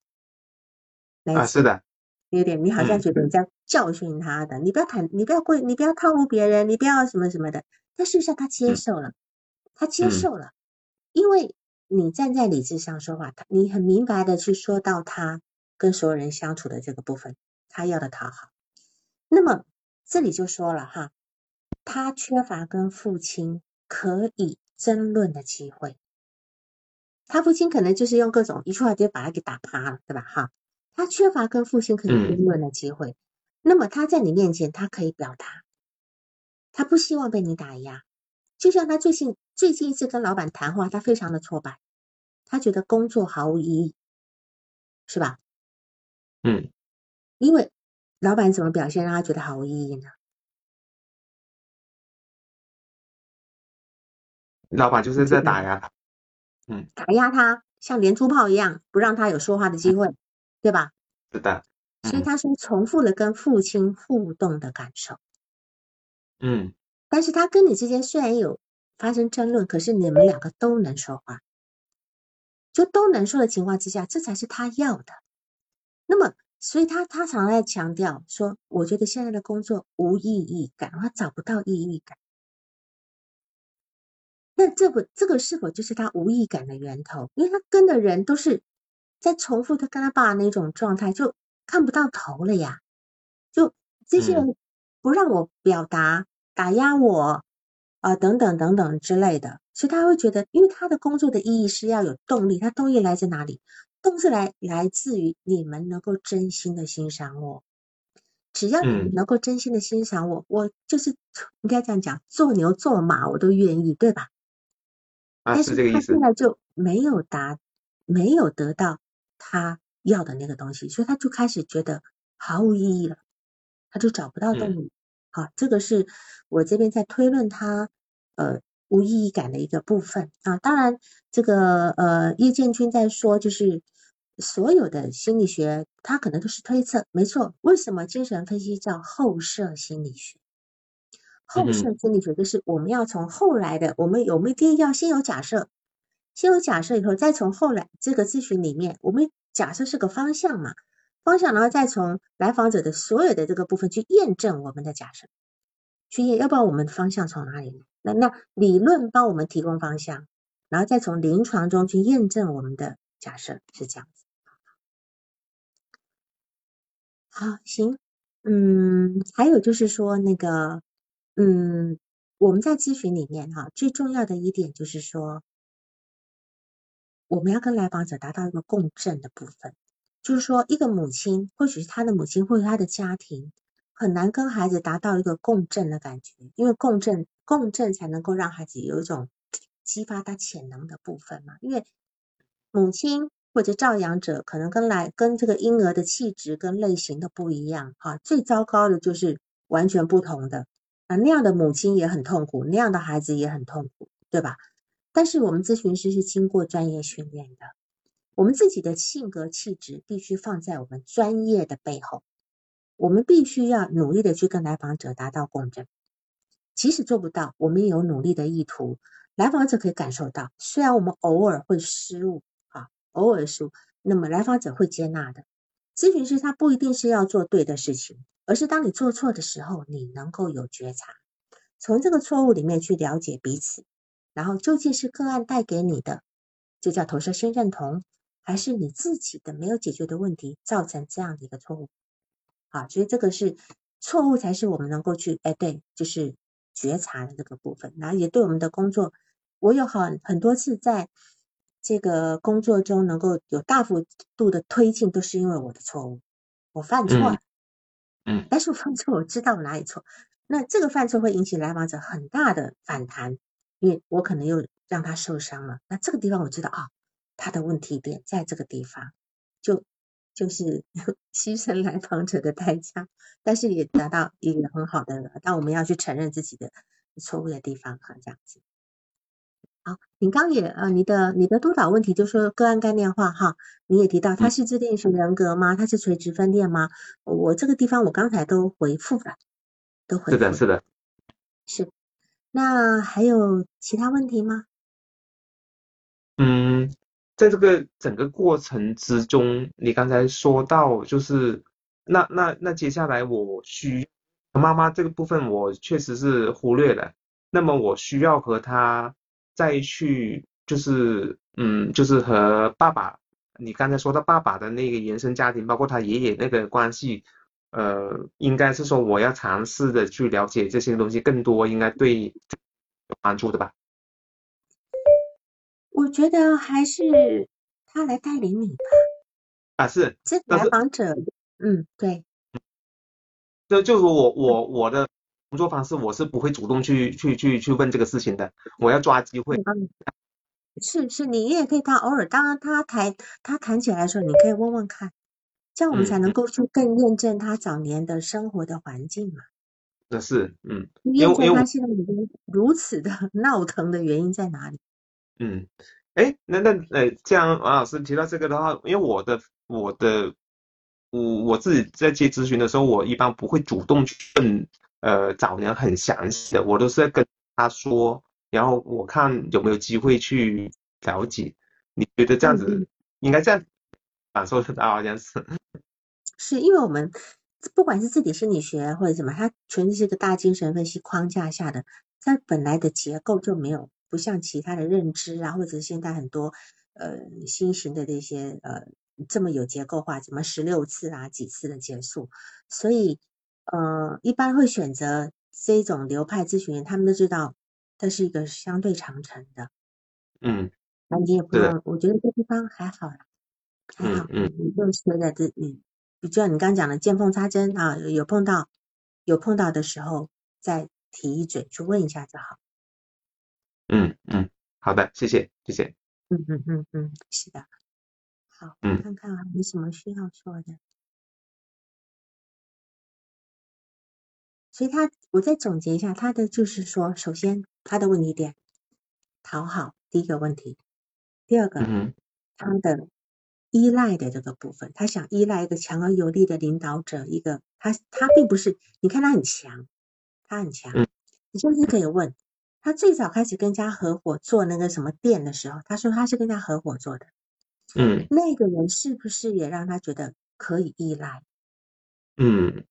S2: 啊，是的，
S1: 有点，你好像觉得你在教训他的，你不要坦，你不要规，你不要套路别人，你不要什么什么的。但事实上他接受了，他接受了，因为你站在理智上说话，他你很明白的去说到他跟所有人相处的这个部分，他要的讨好，那么。这里就说了哈，他缺乏跟父亲可以争论的机会，他父亲可能就是用各种一句话就把他给打趴了，对吧？哈，他缺乏跟父亲可以争论的机会，那么他在你面前他可以表达，他不希望被你打压，就像他最近最近一次跟老板谈话，他非常的挫败，他觉得工作毫无意义，是吧？
S2: 嗯，
S1: 因为。老板怎么表现让他觉得毫无意义呢？
S2: 老板就是在打压他，嗯，
S1: 打压他，像连珠炮一样，不让他有说话的机会，对吧？
S2: 是的。
S1: 所以他说重复了跟父亲互动的感受，
S2: 嗯。
S1: 但是他跟你之间虽然有发生争论，可是你们两个都能说话，就都能说的情况之下，这才是他要的。那么。所以他他常在强调说，我觉得现在的工作无意义感，他找不到意义感。那这不这个是否就是他无意感的源头？因为他跟的人都是在重复他跟他爸那种状态，就看不到头了呀。就这些人不让我表达，打压我啊，等等等等之类的，所以他会觉得，因为他的工作的意义是要有动力，他动力来自哪里？动是来来自于你们能够真心的欣赏我，只要你能够真心的欣赏我，我就是应该这样讲，做牛做马我都愿意，对吧？
S2: 但是
S1: 他现在就没有达，没有得到他要的那个东西，所以他就开始觉得毫无意义了，他就找不到动力。好，这个是我这边在推论他呃。无意义感的一个部分啊，当然这个呃叶建军在说，就是所有的心理学，它可能都是推测，没错。为什么精神分析叫后设心理学？后设心理学就是我们要从后来的，我们有没有一定要先有假设，先有假设以后，再从后来这个咨询里面，我们假设是个方向嘛，方向，然后再从来访者的所有的这个部分去验证我们的假设，去验，要不然我们的方向从哪里来？那那理论帮我们提供方向，然后再从临床中去验证我们的假设是这样子。好，行，嗯，还有就是说那个，嗯，我们在咨询里面哈，最重要的一点就是说，我们要跟来访者达到一个共振的部分，就是说，一个母亲或许是他的母亲或者他的家庭很难跟孩子达到一个共振的感觉，因为共振。共振才能够让孩子有一种激发他潜能的部分嘛？因为母亲或者照养者可能跟来跟这个婴儿的气质跟类型都不一样哈。最糟糕的就是完全不同的啊，那样的母亲也很痛苦，那样的孩子也很痛苦，对吧？但是我们咨询师是经过专业训练的，我们自己的性格气质必须放在我们专业的背后，我们必须要努力的去跟来访者达到共振。即使做不到，我们也有努力的意图。来访者可以感受到，虽然我们偶尔会失误，啊，偶尔失误，那么来访者会接纳的。咨询师他不一定是要做对的事情，而是当你做错的时候，你能够有觉察，从这个错误里面去了解彼此，然后究竟是个案带给你的，就叫投射性认同，还是你自己的没有解决的问题造成这样的一个错误？好，所以这个是错误才是我们能够去哎对，就是觉察的这个部分，然后也对我们的工作，我有很很多次在这个工作中能够有大幅度的推进，都是因为我的错误，我犯错了，
S2: 嗯，
S1: 但是我犯错我知道我哪里错，那这个犯错会引起来访者很大的反弹。因为我可能又让他受伤了，那这个地方我知道啊，他的问题点在这个地方，就就是 牺牲来访者的代价，但是也达到一个很好的，但我们要去承认自己的错误的地方哈，这样子。好，你刚也呃，你的你的督导问题就说个案概念化哈，你也提到他是自恋型人格吗？他是垂直分裂吗？我这个地方我刚才都回复了，都回复。
S2: 是的，是的，
S1: 是。那还有其他问题吗？
S2: 嗯，在这个整个过程之中，你刚才说到就是那那那接下来我需妈妈这个部分我确实是忽略了，那么我需要和他再去就是嗯就是和爸爸，你刚才说到爸爸的那个原生家庭，包括他爷爷那个关系。呃，应该是说我要尝试的去了解这些东西更多，应该对有帮助的吧？
S1: 我觉得还是他来带领你吧。
S2: 啊，是。
S1: 这来访者，嗯，对。
S2: 就就是我我我的工作方式，我是不会主动去去去去问这个事情的，我要抓机会。
S1: 是是，你也可以他偶尔，当他谈他谈起来的时候，你可以问问看。这样我们才能够去更验证他早年的生活的环境嘛？
S2: 那是，嗯，
S1: 验证他现在已经如此的 闹腾的原因在哪里？
S2: 嗯，哎，那那呃，这样王老师提到这个的话，因为我的我的我我自己在接咨询的时候，我一般不会主动去问呃找人很详细的，我都是在跟他说，然后我看有没有机会去了解。你觉得这样子应该这样？感受得到好像 是，
S1: 是因为我们不管是自己心理学或者什么，它全是一个大精神分析框架下的，它本来的结构就没有不像其他的认知啊，或者现在很多呃新型的这些呃这么有结构化，什么十六次啊几次的结束，所以呃一般会选择这种流派咨询，他们都知道这是一个相对长程的，
S2: 嗯，
S1: 那你也不用，我觉得这地方还好啦。还好，
S2: 嗯，
S1: 你就随着这，你，就像你刚刚讲的见缝插针啊，有碰到，有碰到的时候再提一嘴去问一下就好。
S2: 嗯嗯，好的，谢谢谢谢。
S1: 嗯嗯嗯嗯，是的。好，
S2: 嗯，
S1: 看看还有什么需要说的。所以他，我再总结一下，他的就是说，首先他的问题点，讨好第一个问题，第二个，他的。依赖的这个部分，他想依赖一个强而有力的领导者，一个他他并不是，你看他很强，他很强，你甚至可以问他最早开始跟家合伙做那个什么店的时候，他说他是跟他合伙做的，
S2: 嗯，
S1: 那个人是不是也让他觉得可以依赖？
S2: 嗯，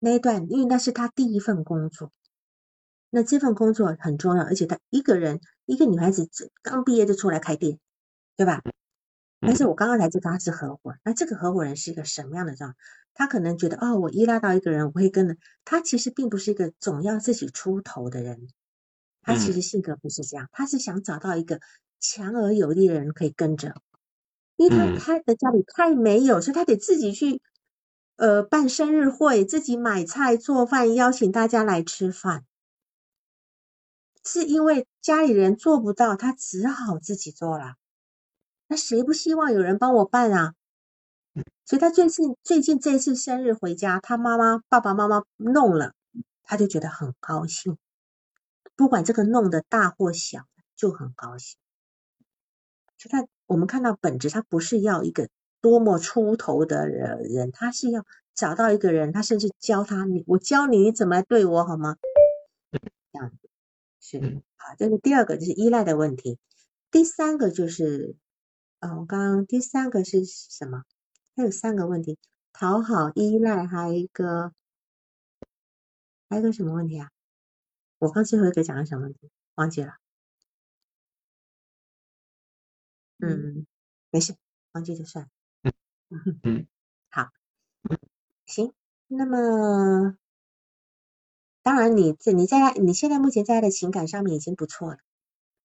S1: 那一段因为那是他第一份工作，那这份工作很重要，而且他一个人一个女孩子刚毕业就出来开店，对吧？但是我刚刚才知道他是合伙，那这个合伙人是一个什么样的状？他可能觉得哦，我依赖到一个人，我会跟着他。其实并不是一个总要自己出头的人，他其实性格不是这样，他是想找到一个强而有力的人可以跟着，因为他他的家里太没有，所以他得自己去呃办生日会，自己买菜做饭，邀请大家来吃饭，是因为家里人做不到，他只好自己做了。那谁不希望有人帮我办啊？所以他最近最近这次生日回家，他妈妈爸爸妈妈弄了，他就觉得很高兴。不管这个弄的大或小，就很高兴。就他我们看到本质，他不是要一个多么出头的人，他是要找到一个人，他甚至教他你，我教你你怎么来对我好吗？这样子是好。这是第二个，就是依赖的问题。第三个就是。嗯，我刚刚第三个是什么？它有三个问题：讨好、依赖，还有一个，还有个什么问题啊？我刚最后一个讲了什么问题？忘记了。嗯，没事，忘记就算。
S2: 嗯嗯，
S1: 好，行。那么，当然你在你在他你现在目前在他的情感上面已经不错了。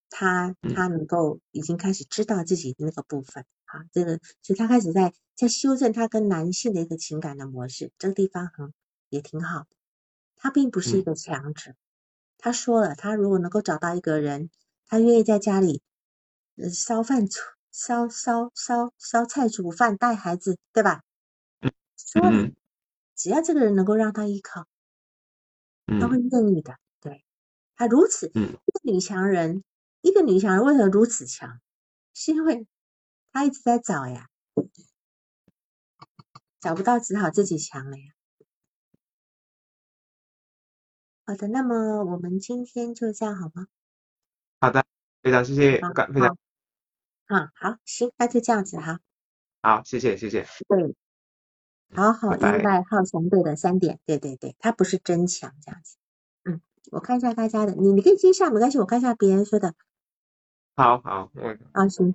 S1: 他他能够已经开始知道自己的那个部分，啊，这个所以他开始在在修正他跟男性的一个情感的模式，这个地方很也挺好的。他并不是一个强者，他说了，他如果能够找到一个人，他愿意在家里烧饭煮烧烧烧烧菜煮饭带孩子，对吧？说了，只要这个人能够让他依靠，他会愿意的。对他如此，一个女强人。一个女强人为什么如此强？是因为她一直在找呀，找不到只好自己强了呀。好的，那么我们今天就这样好吗？
S2: 好的，非常谢谢，非常。
S1: 啊，好，行，那就这样子哈。
S2: 好，谢谢，谢谢。
S1: 对，好好依赖好相对的三点，对对对，他不是真强这样子。嗯，我看一下大家的，你你可以接下没关系，我看一下别人说的。
S2: 好好，嗯，
S1: 啊行，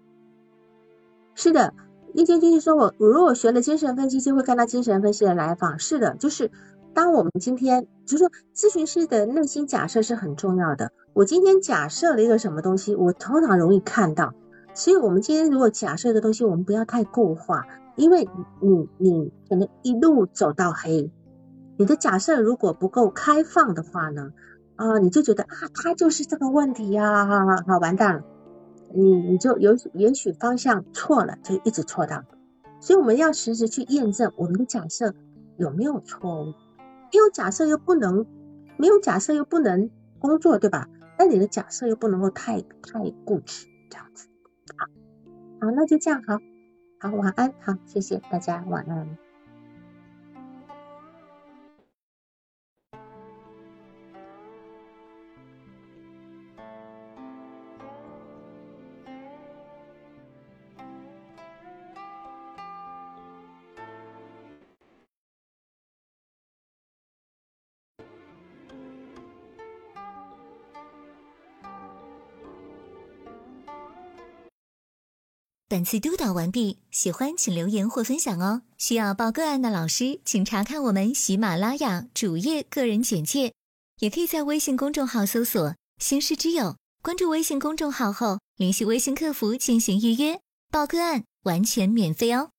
S1: 是的，易建军说，我我如果学了精神分析，就会看到精神分析的来访。是的，就是当我们今天，就是说咨询师的内心假设是很重要的。我今天假设了一个什么东西，我通常容易看到。所以，我们今天如果假设一个东西，我们不要太固化，因为你你可能一路走到黑，你的假设如果不够开放的话呢，啊，你就觉得啊，他就是这个问题呀，好完蛋了。你你就有也许方向错了，就一直错到，所以我们要时时去验证我们的假设有没有错误，没有假设又不能，没有假设又不能工作，对吧？那你的假设又不能够太太固执，这样子，好，好，那就这样，好，好，晚安，好，谢谢大家，晚安。
S3: 本次督导完毕，喜欢请留言或分享哦。需要报个案的老师，请查看我们喜马拉雅主页个人简介，也可以在微信公众号搜索“星师之友”，关注微信公众号后联系微信客服进行预约报个案，完全免费哦。